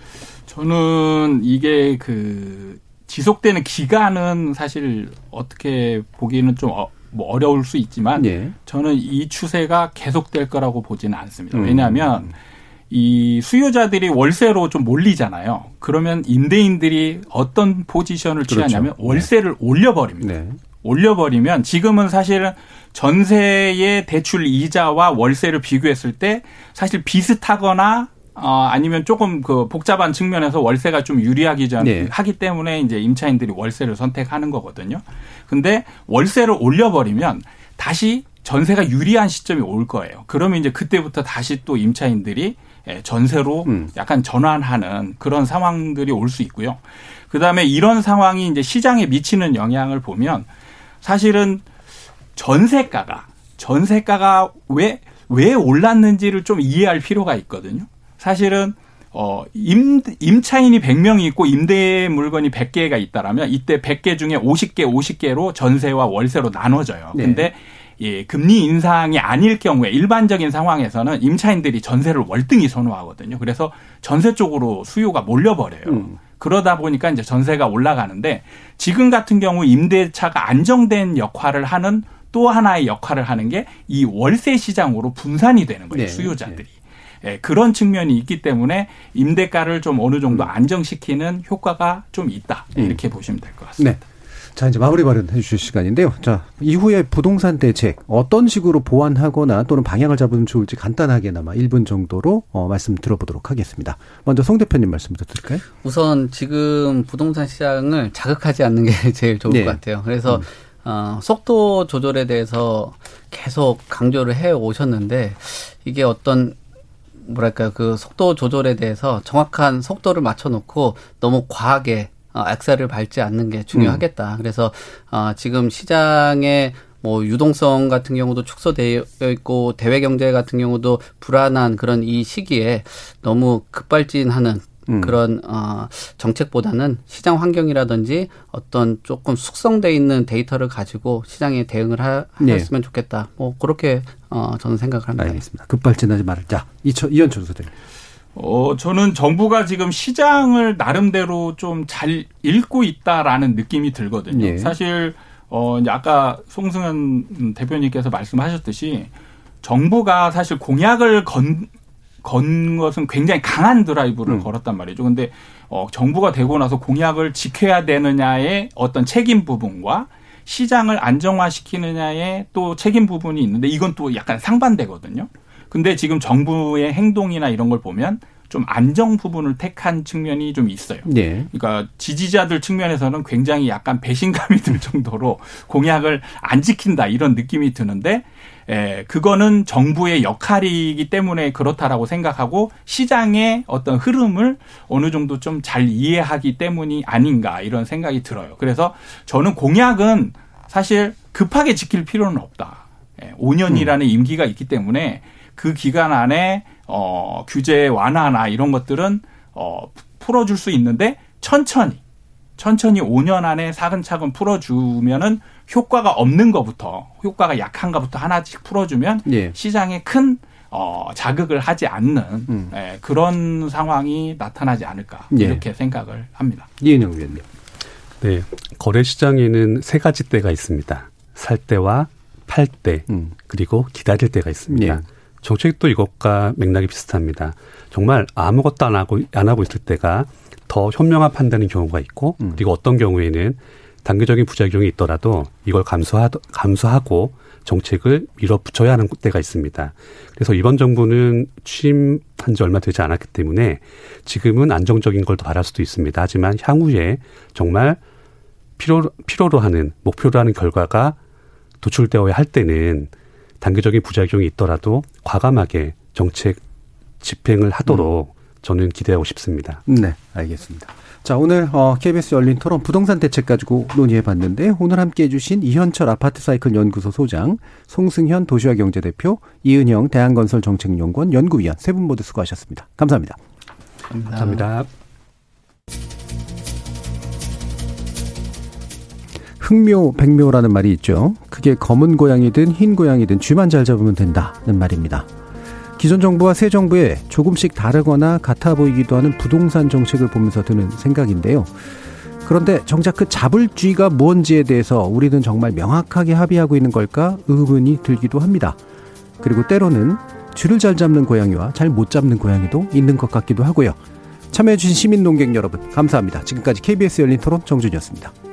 저는 이게 그 지속되는 기간은 사실 어떻게 보기는 좀 어, 뭐 어려울 수 있지만 예. 저는 이 추세가 계속될 거라고 보지는 않습니다. 음. 왜냐하면 이 수요자들이 월세로 좀 몰리잖아요. 그러면 임대인들이 어떤 포지션을 그렇죠. 취하냐면 월세를 올려버립니다. 네. 올려버리면 지금은 사실은 전세의 대출 이자와 월세를 비교했을 때 사실 비슷하거나 어, 아니면 조금 그 복잡한 측면에서 월세가 좀 유리하기 전 네. 하기 때문에 이제 임차인들이 월세를 선택하는 거거든요. 근데 월세를 올려버리면 다시 전세가 유리한 시점이 올 거예요. 그러면 이제 그때부터 다시 또 임차인들이 예, 전세로 음. 약간 전환하는 그런 상황들이 올 수 있고요. 그 다음에 이런 상황이 이제 시장에 미치는 영향을 보면 사실은 전세가가 전세가가 왜 왜 올랐는지를 좀 이해할 필요가 있거든요. 사실은 어, 임, 임차인이 100명이 있고 임대 물건이 100개가 있다라면 이때 100개 중에 50개, 50개로 전세와 월세로 나눠져요. 네. 근데 예, 금리 인상이 아닐 경우에 일반적인 상황에서는 임차인들이 전세를 월등히 선호하거든요. 그래서 전세 쪽으로 수요가 몰려버려요. 음. 그러다 보니까 이제 전세가 올라가는데 지금 같은 경우 임대차가 안정된 역할을 하는 또 하나의 역할을 하는 게 이 월세 시장으로 분산이 되는 거예요. 네. 수요자들이. 예, 그런 측면이 있기 때문에 임대가를 좀 어느 정도 안정시키는 효과가 좀 있다. 음. 이렇게 보시면 될 것 같습니다. 네. 자, 이제 마무리 발언 해 주실 시간인데요. 자, 이후에 부동산 대책 어떤 식으로 보완하거나 또는 방향을 잡으면 좋을지 간단하게나마 1분 정도로 어, 말씀 들어보도록 하겠습니다. 먼저 송 대표님 말씀부터 드릴까요? 우선 지금 부동산 시장을 자극하지 않는 게 제일 좋을 네. 것 같아요. 그래서 어, 속도 조절에 대해서 계속 강조를 해 오셨는데 이게 어떤 뭐랄까 그 속도 조절에 대해서 정확한 속도를 맞춰 놓고 너무 과하게 어, 액셀을 밟지 않는 게 중요하겠다. 그래서 어, 지금 시장에 뭐 유동성 같은 경우도 축소되어 있고 대외 경제 같은 경우도 불안한 그런 이 시기에 너무 급발진하는 음. 그런 어 정책보다는 시장 환경이라든지 어떤 조금 숙성돼 있는 데이터를 가지고 시장에 대응을 하, 네. 하셨으면 좋겠다. 뭐 그렇게 어 저는 생각을 합니다. 알겠습니다. 급발진하지 말자. 이천 이현철 소장님. 어, 저는 정부가 지금 시장을 나름대로 좀 잘 읽고 있다라는 느낌이 들거든요. 예. 사실, 어, 이제 아까 송승현 대표님께서 말씀하셨듯이 정부가 사실 공약을 건, 건 것은 굉장히 강한 드라이브를 음. 걸었단 말이죠. 근데, 어, 정부가 되고 나서 공약을 지켜야 되느냐의 어떤 책임 부분과 시장을 안정화시키느냐의 또 책임 부분이 있는데 이건 또 약간 상반되거든요. 근데 지금 정부의 행동이나 이런 걸 보면 좀 안정 부분을 택한 측면이 좀 있어요. 네. 그러니까 지지자들 측면에서는 굉장히 약간 배신감이 들 정도로 공약을 안 지킨다 이런 느낌이 드는데 에, 그거는 정부의 역할이기 때문에 그렇다라고 생각하고 시장의 어떤 흐름을 어느 정도 좀 잘 이해하기 때문이 아닌가 이런 생각이 들어요. 그래서 저는 공약은 사실 급하게 지킬 필요는 없다. 예, 5년이라는 임기가 있기 때문에 그 기간 안에 어, 규제 완화나 이런 것들은 어, 풀어줄 수 있는데 천천히 천천히 5년 안에 차근차근 풀어주면은 효과가 없는 것부터 효과가 약한 것부터 하나씩 풀어주면 예. 시장에 큰 어, 자극을 하지 않는 음. 예, 그런 상황이 나타나지 않을까 예. 이렇게 생각을 합니다. 이은영 위원님. 네. 거래 시장에는 세 가지 때가 있습니다. 살 때와 팔 때, 음. 그리고 기다릴 때가 있습니다. 예. 정책도 이것과 맥락이 비슷합니다. 정말 아무것도 안 하고, 안 하고 있을 때가 더 현명한 판단인 경우가 있고, 음. 그리고 어떤 경우에는 단기적인 부작용이 있더라도 이걸 감수하, 감수하고 정책을 밀어붙여야 하는 때가 있습니다. 그래서 이번 정부는 취임한 지 얼마 되지 않았기 때문에 지금은 안정적인 걸 더 바랄 수도 있습니다. 하지만 향후에 정말 필요, 필요로 하는, 목표로 하는 결과가 도출되어야 할 때는 단기적인 부작용이 있더라도 과감하게 정책 집행을 하도록 저는 기대하고 싶습니다. 네, 알겠습니다. 자, 오늘 어, KBS 열린 토론 부동산 대책 가지고 논의해 봤는데 오늘 함께 해 주신 이현철 아파트 사이클 연구소 소장, 송승현 도시화 경제 대표, 이은영 대한건설 정책연구원 연구위원 세 분 모두 수고하셨습니다. 감사합니다. 감사합니다. 흑묘, 백묘라는 말이 있죠. 그게 검은 고양이든 흰 고양이든 쥐만 잘 잡으면 된다는 말입니다. 기존 정부와 새 정부의 조금씩 다르거나 같아 보이기도 하는 부동산 정책을 보면서 드는 생각인데요. 그런데 정작 그 잡을 쥐가 뭔지에 대해서 우리는 정말 명확하게 합의하고 있는 걸까 의문이 들기도 합니다. 그리고 때로는 쥐를 잘 잡는 고양이와 잘 못 잡는 고양이도 있는 것 같기도 하고요. 참여해주신 시민 농객 여러분, 감사합니다. 지금까지 KBS 열린 토론 정준이었습니다.